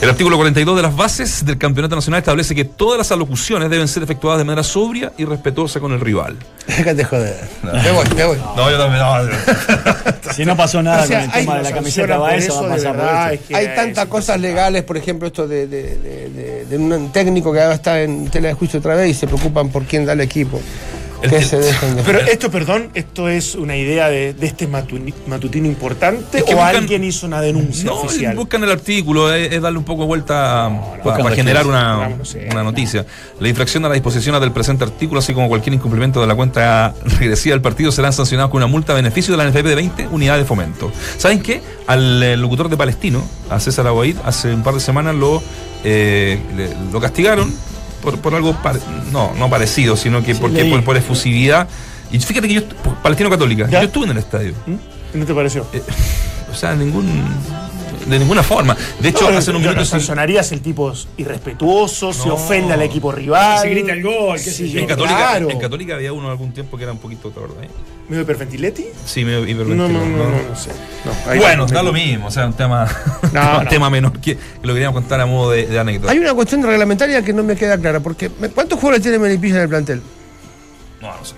El artículo 42 de las bases del Campeonato Nacional establece que todas las alocuciones deben ser efectuadas de manera sobria y respetuosa con el rival. Déjate joder. Me voy, me voy. No, yo también. Si no pasó nada O sea, con el hay- tema de la camiseta Baeza, eso, va a pasar por verdad, esto. es que Hay es- tantas cosas legales, por ejemplo, esto de, de- de- de- de- de un técnico que ahora está en tela de juicio otra vez y se preocupan por quién da el equipo. El- que el- se dejen de Pero esto, perdón, esto es una idea de, de este matutino importante Es que o buscan- alguien hizo una denuncia No, oficial. buscan el artículo, es, es darle un poco de vuelta para Buscan generar registro. una, Vamos, no sé. una noticia. La infracción a las disposiciones del presente artículo, así como cualquier incumplimiento de la cuenta regresiva del partido, serán sancionados con una multa a beneficio de la NFP de 20 unidades de fomento. ¿Saben qué? Al eh, locutor de Palestino, a César Aboid, hace un par de semanas lo, eh, le- lo castigaron por, por algo, par- no, no parecido, sino que porque, por, por efusividad. Y fíjate que yo, por- Palestino Católica, ¿Ya? yo estuve en el estadio. ¿No te pareció? Eh, o sea, ningún, de ninguna forma. De hecho, No, hace no minutos. sancionarías el tipo es irrespetuoso, se ofende al equipo rival. Se grita el gol, qué sé Sí, yo. En Católica, claro. en Católica había uno algún tiempo que era un poquito, ¿te acordás? ¿Medio hiperventiletti? Sí, medio No, no, no, no, no sé. No, ahí Bueno, no, da lo mismo, o sea, un tema, un No, tema, no. tema menor que, que lo queríamos contar a modo de, de anécdota. Hay una cuestión reglamentaria que no me queda clara, porque ¿cuántos jugadores tiene Melipilla en el plantel? No, no sé.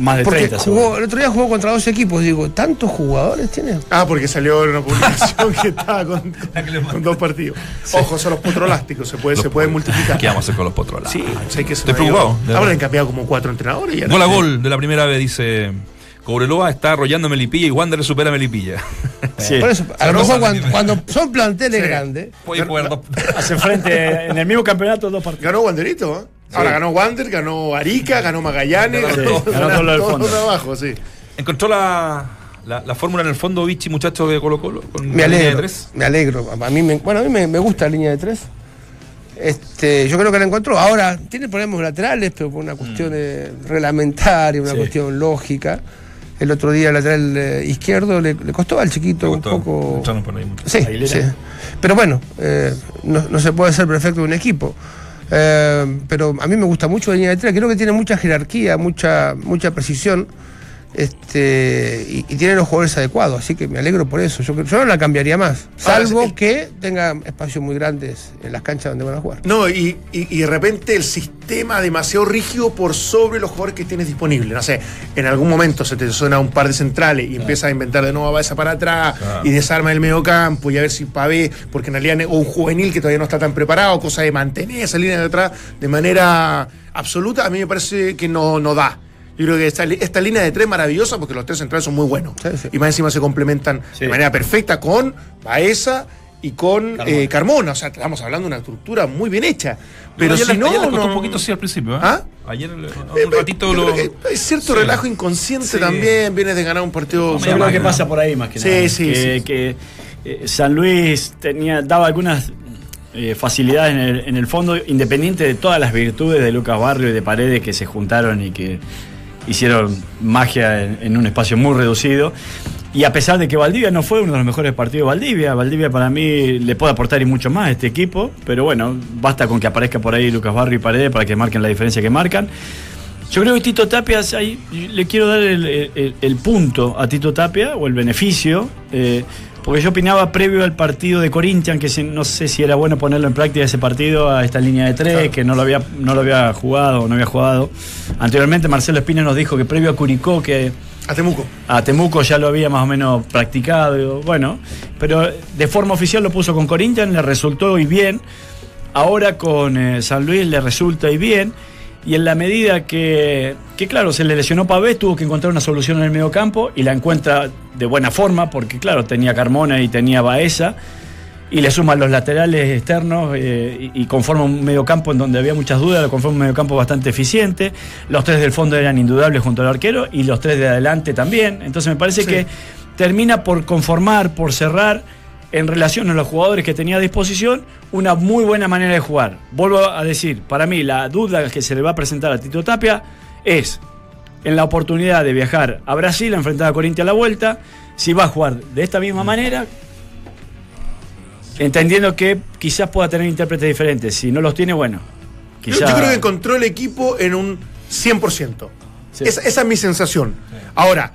Más de Porque 30, jugó, seguro. el otro día jugó contra dos equipos, digo, ¿tantos jugadores tiene? Ah, porque salió en una publicación que estaba con, con dos partidos. Ojo, son los potrolásticos, se puede, se puede multiplicar. ¿Qué vamos a hacer con los potros? Sí, sé que se Estoy preocupado, Ahora han cambiado como cuatro entrenadores. y ya Gol a gol de la primera vez, dice. Cobreloa está arrollando a Melipilla y Wander supera a Melipilla. Sí. Por eso, a lo mejor cuando, son planteles Sí. grandes, Puede jugar dos. Hace frente en el mismo campeonato dos partidos. Ganó Wanderito, ¿eh? Ahora ganó Wander, ganó Arica, ganó Magallanes, Sí, ganó, ganó todo del fondo. de abajo, sí. ¿Encontró la, la, la fórmula en el fondo, Vichy, muchacho de Colo Colo? Con me la línea de alegro. tres? Me alegro. A mí me, bueno, a mí me, me gusta la línea de tres. Este, yo creo que la encontró. Ahora, tiene problemas laterales, pero por una cuestión eh, reglamentaria, una Sí. cuestión lógica. El otro día el lateral eh, izquierdo le, le costó al chiquito un poco. Entraron por ahí mucho. Sí, Aguilera. sí. Pero bueno, eh, no, no se puede ser perfecto de un equipo. Eh, pero a mí me gusta mucho la línea de tres. Creo que tiene mucha jerarquía, mucha, mucha precisión. Este, y, y tiene los jugadores adecuados, así que me alegro por eso. Yo, yo no la cambiaría más, Ahora, salvo el- que tenga espacios muy grandes en las canchas donde van a jugar. No, y, y- y de repente el sistema demasiado rígido por sobre los jugadores que tienes disponibles. No sé, en algún momento se te suena un par de centrales y empiezas a inventar de nuevo a esa para atrás Claro. y desarma el medio campo y a ver si pavé, porque en realidad o un juvenil que todavía no está tan preparado, cosa de mantener esa línea de atrás de manera absoluta, a mí me parece que no, no da. Yo creo que esta, esta línea de tres es maravillosa porque los tres centrales son muy buenos. Sí, sí. Y más encima se complementan Sí. de manera perfecta con Baeza y con Carmona. eh, Carmona. O sea, estamos hablando de una estructura muy bien hecha. Pero ayer si no. ayer no- un poquito sí al principio, ¿eh? ¿Ah? Ayer Eh, un ratito lo. Hay cierto Sí. relajo inconsciente Sí. también. Vienes de ganar un partido. No, máquina. que pasa por ahí más que Sí, nada. sí, que, sí. que, eh, San Luis tenía, daba algunas eh, facilidades en el, en el fondo, independiente de todas las virtudes de Lucas Barrio y de Paredes que se juntaron y que hicieron magia en, un espacio muy reducido. Y a pesar de que Valdivia no fue uno de los mejores partidos de Valdivia, Valdivia para mí le puede aportar y mucho más a este equipo, pero bueno, basta con que aparezca por ahí Lucas Barrio y Paredes para que marquen la diferencia que marcan. Yo creo que Tito Tapia, ahí le quiero dar el punto a Tito Tapia, o el beneficio, eh, porque yo opinaba previo al partido de Corinthians, que no sé si era bueno ponerlo en práctica ese partido, a esta línea de tres, que no lo, había, no lo había jugado no había jugado. Anteriormente Marcelo Espina nos dijo que previo a Curicó, que A Temuco. a Temuco ya lo había más o menos practicado, bueno, pero de forma oficial lo puso con Corinthians, le resultó y bien. Ahora con eh, San Luis le resulta y bien. Y en la medida que, que, claro, se le lesionó Pavés, tuvo que encontrar una solución en el medio campo y la encuentra de buena forma, porque claro, tenía Carmona y tenía Baeza, y le suman los laterales externos eh, y, y conforma un medio campo en donde había muchas dudas, lo conforma un medio campo bastante eficiente. Los tres del fondo eran indudables junto al arquero y los tres de adelante también. Entonces me parece que termina por conformar, por cerrar en relación a los jugadores que tenía a disposición, una muy buena manera de jugar. Vuelvo a decir, para mí la duda que se le va a presentar a Tito Tapia es en la oportunidad de viajar a Brasil a enfrentar a Corinthians a la vuelta, si va a jugar de esta misma manera, entendiendo que quizás pueda tener intérpretes diferentes. Si no los tiene, bueno. Yo, creo que encontró el equipo en un 100%. Sí. Esa, esa es mi sensación. Ahora,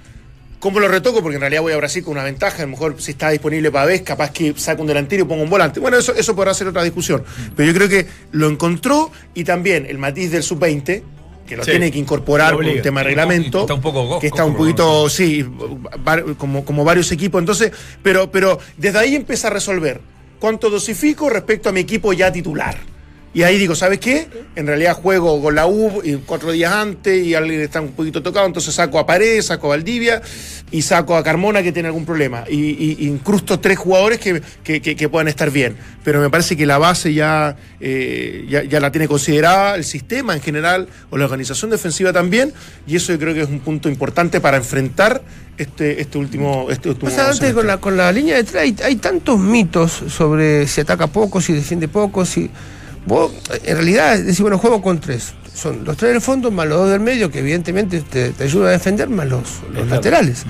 ¿cómo lo retoco? Porque en realidad voy a Brasil con una ventaja. A lo mejor si está disponible para vez, capaz que saca un delantero y ponga un volante. Bueno, eso, eso podrá ser otra discusión. Pero yo creo que lo encontró y también el matiz del sub-20, que lo Sí. tiene que incorporar por un tema de reglamento. está un poco que está un poquito, sí, como, como varios equipos. Entonces, pero, pero desde ahí empieza a resolver cuánto dosifico respecto a mi equipo ya titular. Y ahí digo, ¿sabes qué? En realidad juego con la U cuatro días antes y alguien está un poquito tocado, entonces saco a Paredes, saco a Valdivia y saco a Carmona que tiene algún problema. Y, incrusto tres jugadores que, que- que- que puedan estar bien. Pero me parece que la base ya, eh, ya, ya la tiene considerada, el sistema en general, o la organización defensiva también, y eso yo creo que es un punto importante para enfrentar este, este último... Este último O sea, antes con la, con la línea de tres hay, hay tantos mitos sobre si ataca poco, si defiende poco, si. Vos, en realidad, decís, bueno, juego con tres. Son los tres del fondo más los dos del medio, que evidentemente te, te ayudan a defender, más los, los laterales.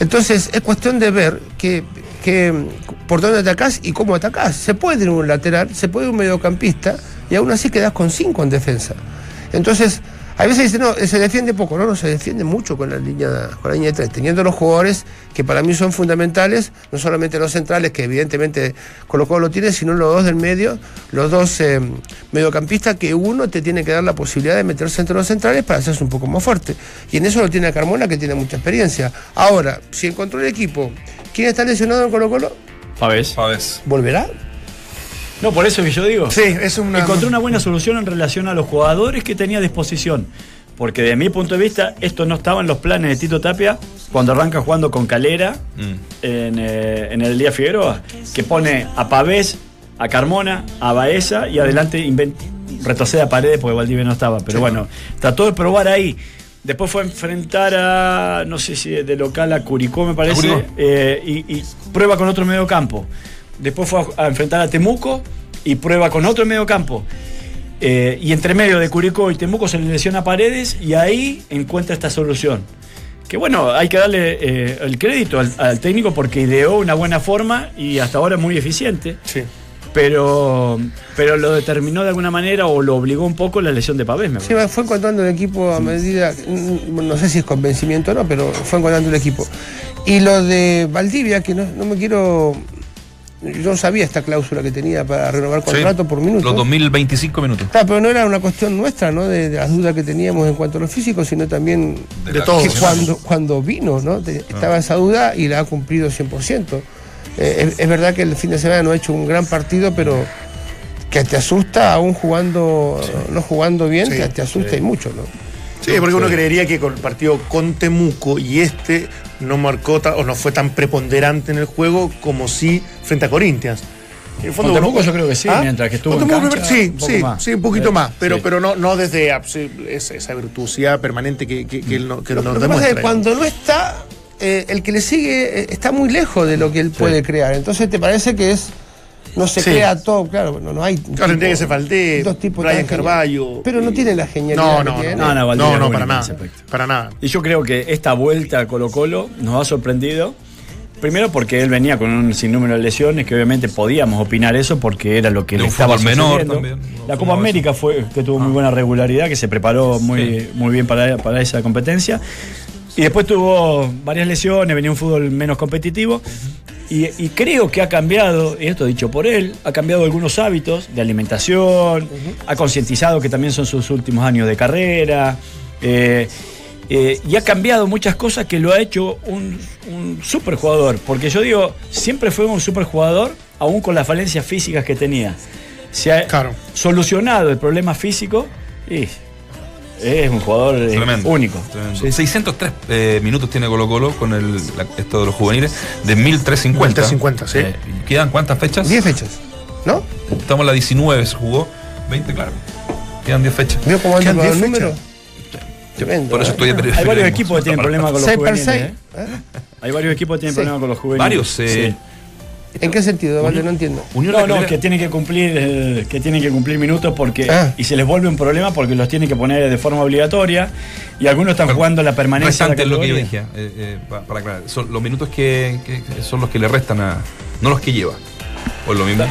Entonces, es cuestión de ver que, que, por dónde atacás y cómo atacás. Se puede ir un lateral, se puede ir un mediocampista, y aún así quedás con cinco en defensa. Entonces, a veces dicen, no, se defiende poco, no, no, se defiende mucho con la línea, con la línea de tres, teniendo los jugadores que para mí son fundamentales, no solamente los centrales, que evidentemente Colo Colo lo tiene, sino los dos del medio, los dos eh, mediocampistas, que uno te tiene que dar la posibilidad de meterse entre los centrales para hacerse un poco más fuerte. Y en eso lo tiene Carmona, que tiene mucha experiencia. Ahora, si encontró el equipo, ¿quién está lesionado en Colo Colo? Pavés. Pavés. ¿Volverá? No, por eso que yo digo. Sí, es una... Encontré una buena solución en relación a los jugadores que tenía a disposición. Porque de mi punto de vista, esto no estaba en los planes de Tito Tapia cuando arranca jugando con Calera Mm. en, eh, en el día Figueroa, que pone a Pavés, a Carmona, a Baeza y adelante retrocede a Paredes porque Valdivia no estaba. Pero bueno, trató de probar ahí. Después fue a enfrentar a, no sé si de local a Curicó, me parece, Curicó. eh, y, y prueba con otro medio campo. Después fue a, a enfrentar a Temuco y prueba con otro medio campo. Eh, y entre medio de Curicó y Temuco se le lesiona a Paredes y ahí encuentra esta solución. Que bueno, hay que darle eh, el crédito al, al técnico porque ideó una buena forma y hasta ahora muy eficiente. Sí. Pero, pero lo determinó de alguna manera o lo obligó un poco la lesión de Pavés, me Sí, fue encontrando el equipo a medida, mm, no sé si es convencimiento o no, pero fue encontrando el equipo. Y lo de Valdivia, que no, no me quiero, yo no sabía esta cláusula que tenía para renovar contrato por minuto. Los 2025 minutos. Claro, pero no era una cuestión nuestra, ¿no? De, de las dudas que teníamos en cuanto a lo físico, sino también De De todos. que cuando, cuando vino, ¿no? Te- Estaba esa duda y la ha cumplido 100%. Eh, es, es verdad que el fin de semana no ha hecho un gran partido, pero que te asusta aún jugando, no jugando bien, Sí, te, te asusta y mucho, ¿no? Sí, porque uno creería que con el partido con Temuco y este no marcó ta- o no fue tan preponderante en el juego como sí frente a Corinthians. En el Con Temuco uno- yo creo que sí, mientras que estuvo Con en cancha, sí, un poco sí, más. sí, un poquito Eh, más, pero, sí. pero no, no desde esa, esa virtuosidad permanente que, que, que él no- que Lo, nos lo que pasa es demuestra. que cuando no está, eh, el que le sigue eh, está muy lejos de lo que él puede crear. Entonces te parece que es. No se Sí. crea todo, claro, no, no hay. Claro, tendría que ser Valdés, dos tipos Brian. Carballo. Pero no tiene la genialidad. No, que no, tiene. No, no, No, no, para nada. Para nada. Y yo creo que esta vuelta a Colo Colo nos ha sorprendido. Primero porque él venía con un sinnúmero de lesiones, que obviamente podíamos opinar eso porque era lo que De le un estaba fútbol menor también, La Copa América fue que tuvo muy buena regularidad, que se preparó muy, muy bien para, para esa competencia. Y después tuvo varias lesiones, venía un fútbol menos competitivo. Y, y creo que ha cambiado, y esto dicho por él, ha cambiado algunos hábitos de alimentación, ha concientizado que también son sus últimos años de carrera, eh, eh, y ha cambiado muchas cosas que lo ha hecho un, un super jugador. Porque yo digo, siempre fue un super jugador, aún con las falencias físicas que tenía. Se ha Claro. solucionado el problema físico y es un jugador eh, Tremendo. único. Tremendo. Sí, sí. 603 eh, minutos tiene Colo Colo con el, la- esto de los juveniles de 1350. 1350, sí. Eh, ¿Quedan cuántas fechas? 10 fechas. ¿No? Estamos en la 19, se jugó. 20, claro. Quedan 10 fechas. ¿Vio cómo anda el 10 número? Tremendo. Por eso ¿eh? estoy Hay varios equipos que tienen problemas con los 6 per juveniles. 6. ¿eh? Hay varios equipos que tienen Sí. problemas con los juveniles. Varios. eh, Sí. ¿En qué sentido, Valde? No entiendo. Unión No, no, que tienen que cumplir, eh, que tienen que cumplir minutos porque Ah. y se les vuelve un problema porque los tienen que poner de forma obligatoria y algunos están jugando la permanencia. de la Restante es lo que yo dije, eh, eh, pa- para aclarar. Son los minutos que, son los que le restan a. No los que lleva. ¿O es lo mismo? No,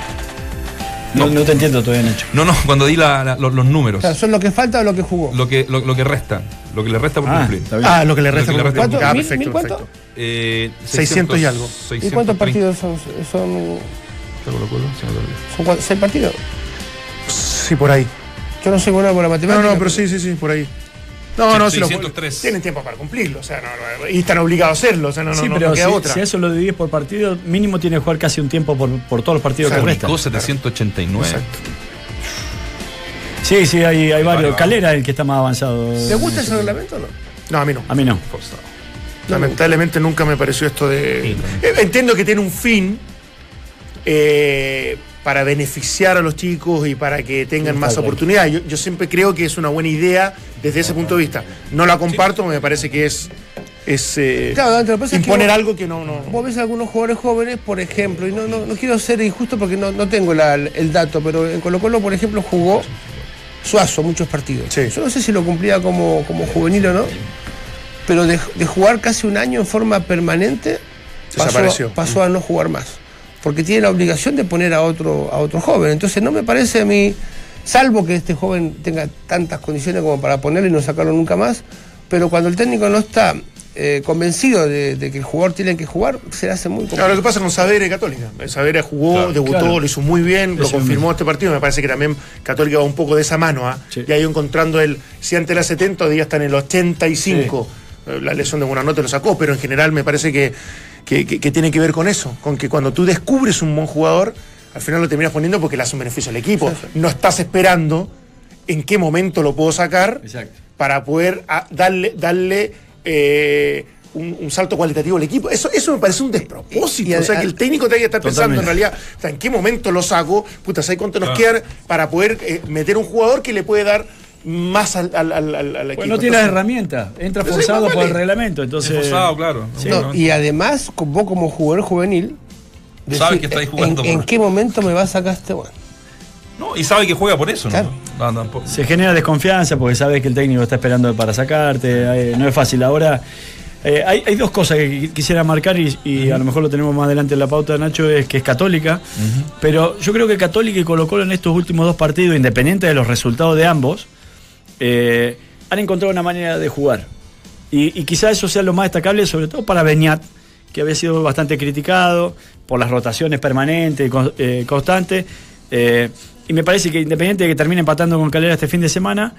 No. no te entiendo todavía, Nacho. No, no, cuando di la- la- los, los números. O sea, ¿son lo que falta o lo que jugó? Lo que, lo, lo que resta. Lo que le resta por Ah, cumplir. Ah, lo que le resta que por cumplir. ¿Cuánto? Ah, ¿Mil- perfecto, mil cuánto? perfecto. Eh, 600 y algo. ¿Y cuántos 630. partidos son? Son, son seis partidos. Sí, por ahí. Yo no soy bueno por la No, matemática. no, pero sí, sí, sí, por ahí. No, no, si lo 603. tienen tiempo para cumplirlo, o sea, no, no, y están obligados a hacerlo, o sea, no, no, sí, no, pero no queda si, otra. si eso lo divides por partido, mínimo tiene que jugar casi un tiempo por, por todos los partidos que restan. Curicó 789. Exacto. Sí, sí, hay, hay varios. va. Calera es el que está más avanzado. ¿Te gusta ese reglamento o no? No, a mí no. A mí no. Lamentablemente nunca me pareció esto de. Eh, Entiendo que tiene un fin eh, para beneficiar a los chicos y para que tengan más oportunidades. Yo, yo siempre creo que es una buena idea desde ese punto de vista. No la comparto, me parece que es. es eh, Claro, es que imponer algo que no. no Vos ves a algunos jugadores jóvenes, por ejemplo, y no, no, no quiero ser injusto porque no, no tengo la- el dato, pero en Colo Colo, por ejemplo, jugó Suazo muchos partidos. Sí. Yo no sé si lo cumplía como, como juvenil o no, pero de, de jugar casi un año en forma permanente, pasó, Desapareció. pasó a no jugar más. Porque tiene la obligación de poner a otro, a otro joven. Entonces no me parece a mí, salvo que este joven tenga tantas condiciones como para ponerlo y no sacarlo nunca más, pero cuando el técnico no está eh, convencido de, de que el jugador tiene que jugar, se le hace muy Claro, complicado. lo que pasa con Savere Católica. Savere jugó, Claro, debutó, claro. lo hizo muy bien, lo Eso confirmó este partido. Me parece que también Católica va un poco de esa mano. ¿ah? Sí. Y ahí encontrando el, si antes era 70, hoy día está en el 85. Eh, La lesión de Buenanote lo sacó, pero en general me parece que, que, que- que tiene que ver con eso, con que cuando tú descubres un buen jugador, al final lo terminas poniendo porque le hace un beneficio al equipo. No estás esperando en qué momento lo puedo sacar Exacto. para poder ah, darle, darle eh, un, un salto cualitativo al equipo. Eso, eso me parece un despropósito. Y- y o sea, que el técnico tenga que estar pensando en realidad, o sea, ¿en qué momento lo saco? Puta, ¿sabes cuánto nos Claro. queda para poder eh, meter un jugador que le puede dar más al, al, al, al- al equipo? Pues no tiene Entonces, herramientas. Entra forzado por el reglamento. Entonces, Esforzado, claro. Sí. No, y además, vos como jugador juvenil, Sabes que estáis jugando en, en qué momento me va a sacar este weón? No, y sabe que juega por eso, ¿no? Claro. Se genera desconfianza porque sabes que el técnico está esperando para sacarte. eh, no es fácil. Ahora, eh, hay, hay dos cosas que qui- quisiera marcar y, y a lo mejor lo tenemos más adelante en la pauta, Nacho, es que es católica. Pero yo creo que Católica y Colo Colo en estos últimos dos partidos, independiente de los resultados de ambos, eh, han encontrado una manera de jugar. Y, y quizá eso sea lo más destacable, sobre todo para Beñat, que había sido bastante criticado por las rotaciones permanentes y eh, constantes. Eh, y me parece que independiente de que termine empatando con Calera este fin de semana,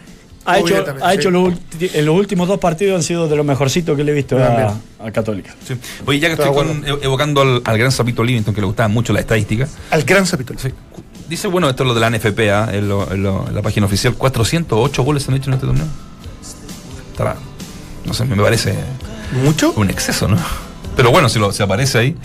ha hecho, ha sí. hecho los, ulti- en los últimos dos partidos han sido de los mejorcitos que le he visto a, a Católica. Sí. Oye, ya que Estoy con- evocando al, al gran Sapito Livington, que le gustaba mucho la estadística. Al gran capítulo. Sí. Dice, bueno, esto es lo de la NFP, ¿ah? en, lo- en lo- en la página oficial, 408 goles se han hecho en este torneo. estará, no sé, me parece ¿Mucho? un exceso, ¿no? Pero bueno, si, lo, aparece ahí.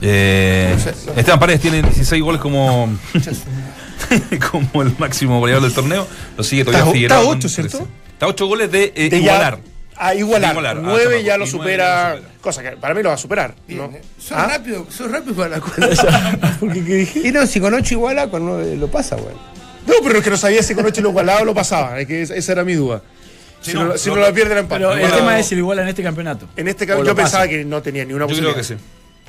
Eh, No sé, no. Esteban Paredes tiene 16 goles como, como el máximo goleador del torneo. Lo sigue todavía Está- Figueroa. está con ocho, ¿cierto? 13. Está 8 goles de, eh, De ya- igualar. A igualar. Igualar. Ah, 9 tampoco. ya lo supera. ya lo supera. Cosa que para mí lo va a superar. ¿no? Bien, Sos ¿Ah? rápido, sos rápido para la cuenta. Porque, ¿qué dije? Y no, si con 8 iguala, con 9 lo pasa, güey. No, pero es que no sabía si con 8 lo igualaba o lo pasaba. Es que esa era mi duda. Si, Sí, no, no, si no, no, la pierde la empate. Pero el tema es si lo igualan en este campeonato. En este O caso, lo yo pensaba pasa. que no tenía ni una Yo posibilidad. creo que sí.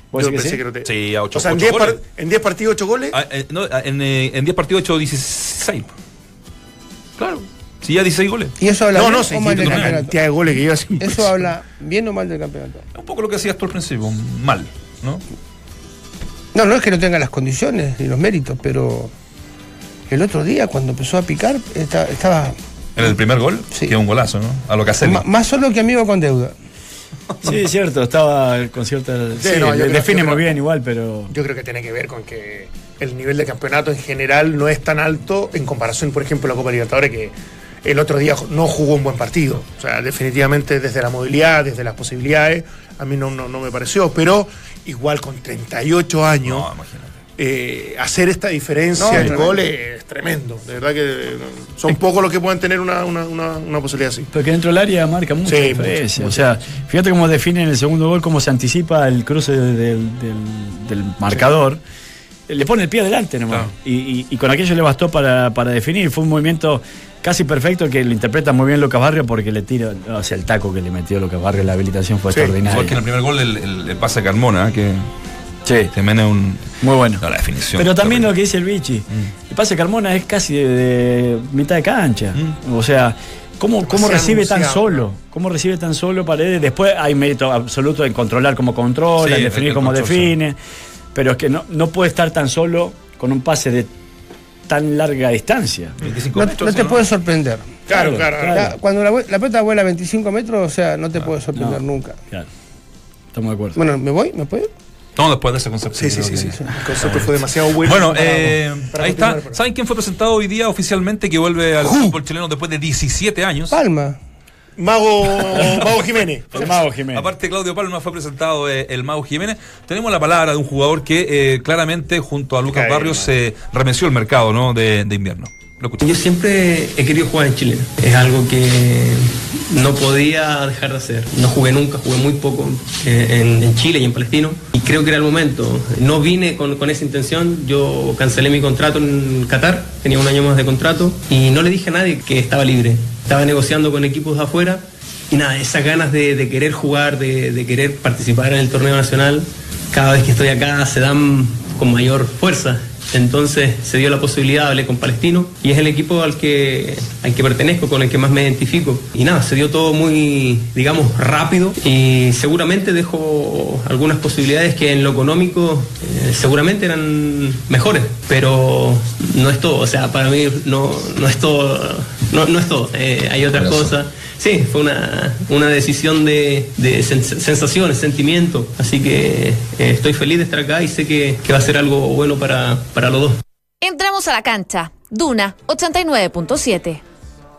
¿Vos Yo pensé sí? que no te... Sí, a ocho- O sea, en ocho 10, par- goles. en 10 partidos, 8 goles. Ah, eh, no, ah, en, eh, en 10 partidos 8 16. Claro. Sí, ya 16 goles. ¿Y eso habla no, bien no, o sé. mal del La campeonato? cantidad de goles que lleva es Eso habla bien o mal del campeonato. Un poco lo que hacías tú al principio, mal, ¿no? No, no es que no tenga las condiciones ni los méritos, pero el otro día cuando empezó a picar esta- estaba En el primer gol, Sí. que es un golazo, ¿no? A lo que hace. más solo que amigo con deuda. Sí, es cierto, estaba con cierta. Sí, no, yo le- creo- define yo muy creo- bien igual, pero. Yo creo que tiene que ver con que el nivel de campeonato en general no es tan alto en comparación, por ejemplo, a la Copa Libertadores, que el otro día no jugó un buen partido. O sea, definitivamente desde la movilidad, desde las posibilidades, a mí no, no, no me pareció, pero igual con 38 años, No, eh, hacer esta diferencia No, en tremendo. goles es tremendo. De verdad que eh, son pocos los que pueden tener una, una, una, una posibilidad así. Porque dentro del área marca mucha Sí, diferencia. mucho, o sea, fíjate cómo define en el segundo gol, cómo se anticipa el cruce del, del- del marcador. Le pone el pie adelante nomás. Claro. Y, y- y con aquello le bastó para, para definir. Fue un movimiento casi perfecto que lo interpreta muy bien Lucas Barrio porque le tira, o sea, el taco que le metió Lucas Barrio, la habilitación fue Sí, extraordinaria. Igual que en el primer gol el, el- el pase a Carmona, que Sí, también es un. muy bueno. No, la definición. Pero también lo que dice el Vichy. Mm. El pase de Carmona es casi de, de mitad de cancha. Mm. O sea, ¿cómo, cómo recibe tan solo? ¿Cómo recibe tan solo Paredes? Después hay mérito absoluto en controlar cómo controla, Sí, en definir cómo define. Pero es que no, no puede estar tan solo con un pase de tan larga distancia. 25 No, metros, no te ¿no? puede sorprender. Claro, Claro, claro. claro. Cuando la, la pelota vuela a 25 metros, o sea, no te puede sorprender no. nunca. Claro. Estamos de acuerdo. Bueno, ¿me voy? ¿Me puedo ir? No, después de ese concepto. Sí, sí, sí, sí. El concepto fue demasiado bueno. Bueno, para- eh, para ahí está. pero- ¿Saben quién fue presentado hoy día oficialmente que vuelve al fútbol chileno después de 17 años? Palma. Mago, Mago Jiménez. El Mago Jiménez. Aparte, Claudio Palma fue presentado eh, el Mago Jiménez. Tenemos la palabra de un jugador que eh, claramente, junto a Lucas Cae, Barrios, se remeció el mercado ¿no? de, de invierno. Yo siempre he querido jugar en Chile. Es algo que no podía dejar de hacer. No jugué nunca, jugué muy poco eh, en, Chile y en Palestino. Y creo que era el momento. No vine con, con esa intención. Yo cancelé mi contrato en Qatar. Tenía un año más de contrato. Y no le dije a nadie que estaba libre. Estaba negociando con equipos de afuera. Y nada, esas ganas de, querer jugar, de querer participar en el torneo nacional, cada vez que estoy acá se dan con mayor fuerza. Entonces se dio la posibilidad, hablé con Palestino y es el equipo al que, al que pertenezco, con el que más me identifico. Y nada, se dio todo muy, digamos, rápido y seguramente dejo algunas posibilidades que en lo económico eh, seguramente eran mejores, pero no es todo. O sea, para mí no, no es todo. No, no es todo. Eh, hay otras cosas. Sí, fue una, una decisión de, de sen- sensaciones, sentimientos. Así que eh, estoy feliz de estar acá y sé que, que va a ser algo bueno para, para los dos. Entramos a la cancha. Duna 89.7.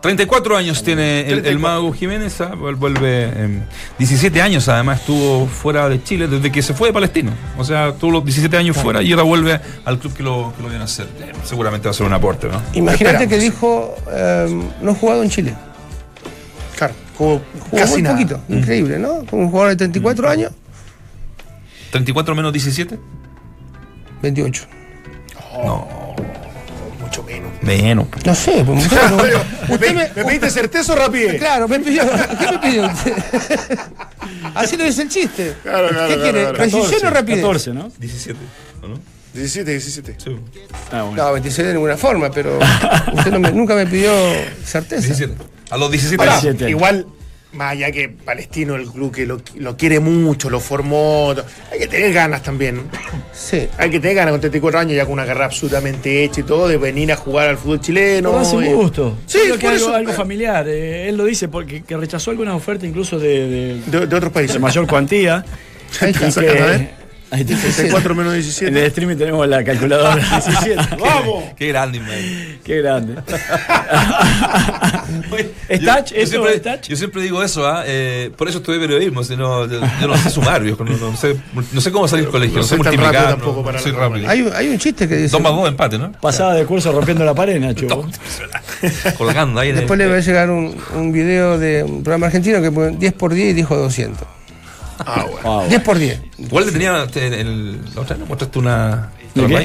34 años tiene el, el 34. Mago Jiménez, ah, vuel- vuelve. eh, 17 años además estuvo fuera de Chile desde que se fue de Palestino. O sea, tuvo los 17 años fuera y ahora vuelve al club que lo, que lo viene a hacer. Seguramente va a ser un aporte, ¿no? Imagínate Esperamos. que dijo, eh, no he jugado en Chile. Claro, jugó Jugó casi muy nada. poquito. Increíble, ¿no? Como un jugador de 34 años, 34 menos 17. 28. Mucho menos. Menos. No sé, pues, usted, ¿Me, usted me, me pediste certeza o rapidez? Claro, me pidió. ¿Qué me pidió usted? Así lo dice el chiste. Claro, claro, ¿Qué claro, quiere? claro. ¿Precisión o rapidez? 14, ¿no? 17. ¿o no? 17, 17. Sí. Ah, bueno. No, 26 de ninguna forma, pero usted no me- nunca me pidió certeza. 17. A los 17 años. Igual, más allá que Palestino, el club que lo, lo, quiere mucho, lo formó, hay que tener ganas también. Sí. Hay que tener ganas con 34 años, ya con una carrera absolutamente hecha y todo, de venir a jugar al fútbol chileno. Por un eh. gusto. Sí, Creo que por algo, algo, familiar. Eh, él lo dice porque rechazó algunas ofertas incluso de, de, otros países. De mayor cuantía. y que, 64 este menos 17. En el streaming tenemos la calculadora. 17. ¡Vamos! Qué, grande, Qué grande. ¿Es touch? Siempre. Yo siempre digo eso, ¿ah? ¿eh? por eso estudié periodismo. Sino, yo, yo, no sé sumar, viejo, no, no, sé, no, sé, cómo salir del colegio, no sé multiplicar. tampoco para soy rápido. Hay, hay, un chiste que dice. Toma vos empate, ¿no? Pasada de curso rompiendo la pared, Nacho. Colgando ahí. Después le va a llegar un, video de un programa argentino que pone 10 por 10 y dijo 200. Ah, bueno. Wow. 10 por 10. Igual le tenía, te- en el, la otra vez mostraste una,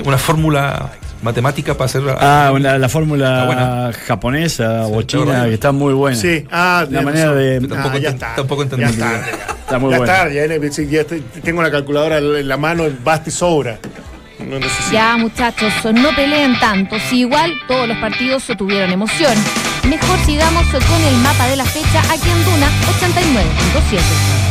una fórmula matemática para hacer... Ah, la Está fórmula buena. japonesa o está china que está muy buena. Sí, ah, La manera razón. de- Tampoco Ah, ya ent- está. tampoco entendí Ya muy está. bien. Está muy ya buena. está, ya, en- sí, ya estoy- tengo la calculadora en la mano, basta y sobra. No necesito. Ya, muchachos, no peleen tanto. Si igual todos los partidos tuvieron emoción. Mejor sigamos con el mapa de la fecha aquí en Duna 89.7.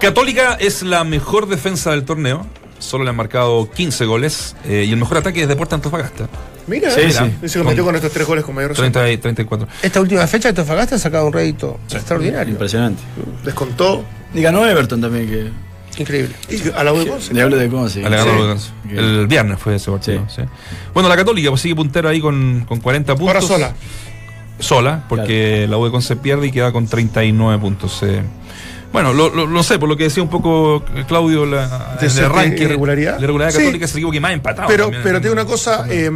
Católica es la mejor defensa del torneo, solo le han marcado 15 goles, eh, y el mejor ataque es Deportes Antofagasta, Mira, Sí, mira, sí. que metió con estos tres goles con mayor razón. 30 y 34. Esta última fecha Antofagasta ha sacado un rédito extraordinario. Impresionante. Descontó. Y ganó Everton también, que Increíble. Y a la U de Conce. le hablo de sí. Le ganó Sí. El viernes fue ese partido. sí. Bueno, la Católica pues, sigue puntero ahí con, con 40 puntos. Ahora sola. Sola, porque la U de Conce pierde y queda con 39 puntos. eh. Bueno, lo, lo- lo sé, por lo que decía un poco eh, Claudio, la, De el arranque. irregularidad. La irregularidad Sí. católica es el equipo que más ha empatado. Pero, también. pero te digo una cosa, eh,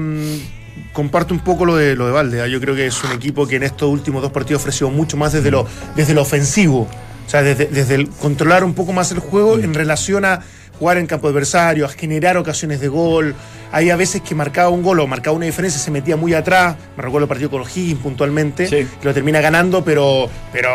comparto un poco lo de lo de Valde. ¿ah? Yo creo que es un equipo que en estos últimos dos partidos ofreció mucho más desde lo, desde lo ofensivo. O sea, desde, desde el controlar un poco más el juego en relación a jugar en campo adversario, a generar ocasiones de gol. Hay a veces que marcaba un gol o marcaba una diferencia, se metía muy atrás. Me recuerdo el partido con O'Higgins puntualmente, Sí. que lo termina ganando, pero, pero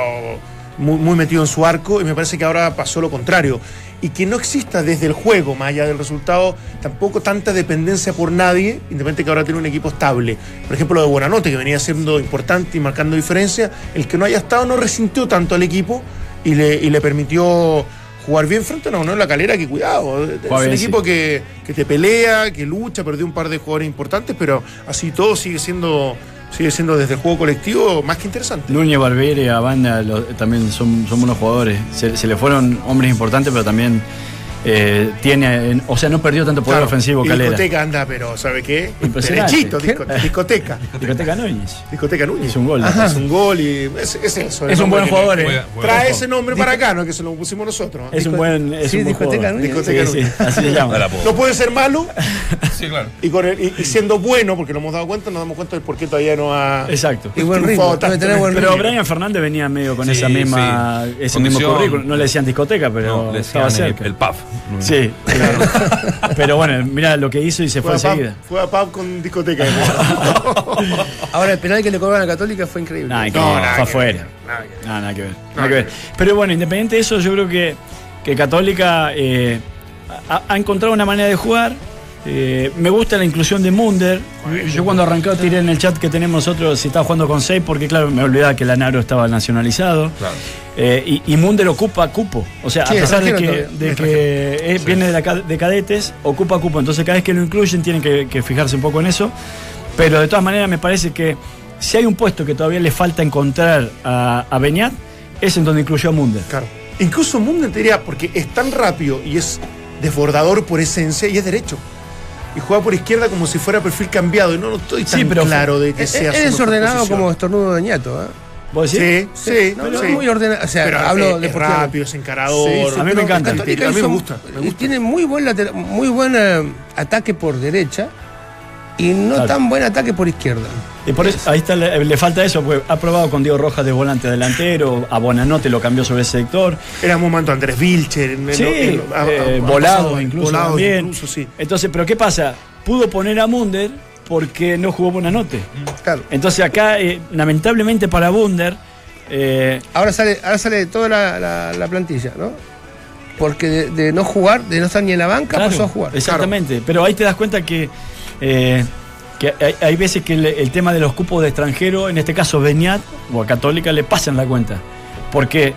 muy, muy metido en su arco. Y me parece que ahora pasó lo contrario. Y que no exista desde el juego, más allá del resultado, tampoco tanta dependencia por nadie, independientemente que ahora tiene un equipo estable. Por ejemplo, lo de Buenanote, que venía siendo importante y marcando diferencia, el que no haya estado no resintió tanto al equipo y le, y le permitió jugar bien frente a una Unión La Calera, que cuidado, es un equipo sí. que, que te pelea, que lucha, perdió un par de jugadores importantes, pero así todo sigue siendo, sigue siendo desde el juego colectivo más que interesante. Núñez, Barbieri, Abanda también son, son buenos jugadores. Se, se le fueron hombres importantes, pero también eh, tiene. en- o sea, no perdió tanto poder Claro, ofensivo Calera. discoteca anda, pero ¿sabe qué? Derechito, discoteca. Discoteca Núñez. Discoteca Núñez. Hizo un gol. Es un gol y es, es eso. Es un buen jugador, eh. Trae ese nombre para acá, no es que se lo pusimos nosotros. Es un buen. Es Sí, un buen discoteca jugador. Núñez. Discoteca Sí, así se llama. No puede ser malo Sí, claro. y, con el- y- y siendo bueno, porque lo hemos dado cuenta, nos damos cuenta de por qué todavía no ha. Exacto. Y buen ritmo. Buen Pero. Brian Fernández venía medio con Sí, esa misma, sí. ese mismo currículum. No le decían discoteca, pero No, le estaba cerca. el PAF. Sí, pero bueno, mira lo que hizo y se Fue enseguida. fue a pub con discoteca. Ahora, el penal que le cobraron a la Católica fue increíble. Nada, que No, ver, nada fue que afuera. Nada que ver. Nada, nada que ver. Nada nada que que ver. Pero bueno, independiente de eso, yo creo que, que Católica eh, ha, ha encontrado una manera de jugar. Eh, me gusta la inclusión de Munder. Yo cuando arrancó tiré en el chat que tenemos nosotros si estaba jugando con 6, porque claro, me olvidaba que Lanaro estaba nacionalizado. Claro. Eh, y, y Munder ocupa cupo. O sea, Sí, a pesar de que, extranjero de todavía. que es- viene de, la de cadetes, ocupa cupo. Entonces cada vez que lo incluyen tienen que, que fijarse un poco en eso. Pero de todas maneras me parece que si hay un puesto que todavía le falta encontrar a, a Beñat, es en donde incluyó a Munder. Claro. Incluso Munden te diría, porque es tan rápido y es desbordador por esencia y es derecho. Y juega por izquierda como si fuera perfil cambiado. Y no, no estoy tan Sí, pero- claro de que Es, sea es desordenado como estornudo de ñato. ¿eh? ¿Vos decís? Sí, sí, No, no, no, sí. muy ordenado. O sea, Pero hablo es, es deportivamente. rápido, es encarador. Sí, sí, A mí me encanta. Católica A mí me hizo- gusta, me gusta. Tiene muy buen, lateral- muy buen eh, ataque por derecha y no Claro. tan buen ataque por izquierda. Y por eso, ahí está, le, le falta eso, porque ha probado con Diego Rojas de volante delantero, a Bonanote lo cambió sobre ese sector. Era un momento Andrés Vilcher. Sí, eh, ha volado incluso Volado también. incluso, sí. Entonces, ¿pero qué pasa? Pudo poner a Munder porque no jugó Bonanote. Claro. Entonces acá, eh, lamentablemente para Munder, eh, Ahora sale, ahora sale toda la, la- la plantilla, ¿no? Porque de, de no jugar, de no estar ni en la banca, Claro, pasó a jugar. Exactamente, pero ahí te das cuenta que, eh, que hay, hay veces que el, el tema de los cupos de extranjero, en este caso Beñat o a Católica, le pasan la cuenta. Porque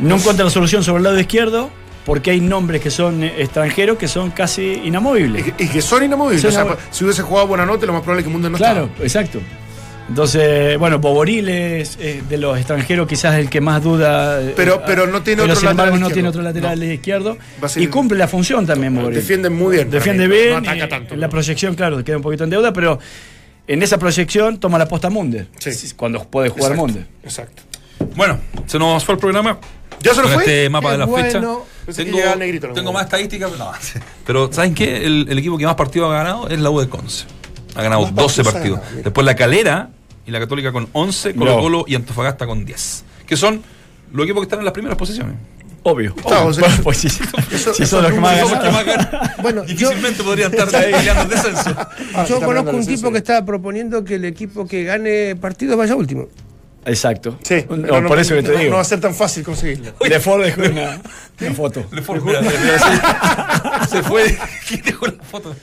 no encuentra la solución sobre el lado izquierdo, porque hay nombres que son eh, extranjeros que son casi inamovibles. Y que, y que son inamovibles. Son O sea, inamovibles. si hubiese jugado buena nota, lo más probable es que el mundo no claro, estaba. exacto. Entonces, bueno, Boboril es eh, de los extranjeros quizás el que más duda. eh, Pero- pero no tiene pero otro sin embargo, lateral no izquierdo. tiene otro lateral izquierdo. Y cumple la función también, Boboril. Defiende muy bien. Defiende bien. No ataca tanto. En la proyección, claro, queda un poquito en deuda, pero en esa proyección toma la posta Munder. Sí. Cuando puede jugar Exacto, Munder. Exacto. Bueno, se nos fue el programa. ¿Ya se nos Con fue? este mapa Qué de la bueno. fecha. Pensé Tengo, negrito, no. más estadísticas, pero no. Pero ¿saben qué? El, el equipo que más partidos ha ganado es la U de Conce. Ha ganado Más 12 partidos ganado. Después la Calera y la Católica con 11, Colo Bravo. Colo y Antofagasta con 10. Que son los equipos que están en las primeras posiciones. Obvio. Claro, Obvio. o sea, pues sí, eso- esos son los que más ganan. Bueno, yo, Difícilmente podrían estar peleando el descenso. yo está hablando conozco un tipo que estaba proponiendo que el equipo que gane partidos vaya último. Exacto. Sí. No, no- por eso que te no- digo. No va a ser tan fácil conseguirlo. De Ford dejó una, una foto. Le fue, mira, se, se fue. ¿Quién dejó la foto?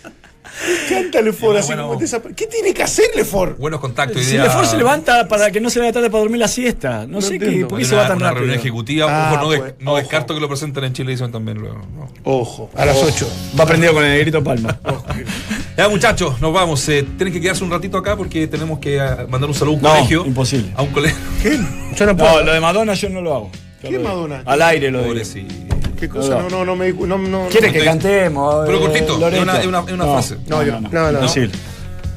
Cántale Ford así bueno. como desapare- ¿Qué tiene que hacerle Ford? Buenos contactos. Si día- Lefort se levanta para que no se vaya tarde para dormir la siesta. No, sé qué. ¿por qué se va tan una rápido? reunión ejecutiva. Ah, ojo, no, pues, no ojo. descarto que lo presenten en Chilevisión también luego. no. Ojo. A las 8. Va prendido con el negrito Palma. Ya, muchachos, nos vamos. Eh, tienen que quedarse un ratito acá porque tenemos que ah, mandar un saludo a un No, colegio. imposible. A un colegio. Yo no puedo. No, lo de Madonna yo no lo hago. ¿Qué. Madonna? Al aire lo digo. Pobrecito. ¿Qué cosa? No, no, no me. No, no, ¿Quieres no que te- cantemos? Pero eh, cortito, es una- una- es una No, frase. No, yo, no, no, no. Imposible.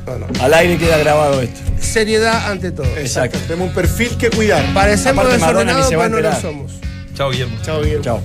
no, no. Al aire queda grabado esto. Seriedad ante todo. Exacto. Tenemos un perfil que cuidar. Parecemos desordenados, se va a pero no lo somos. Chao, Guillermo. Chao, Guillermo. Chao.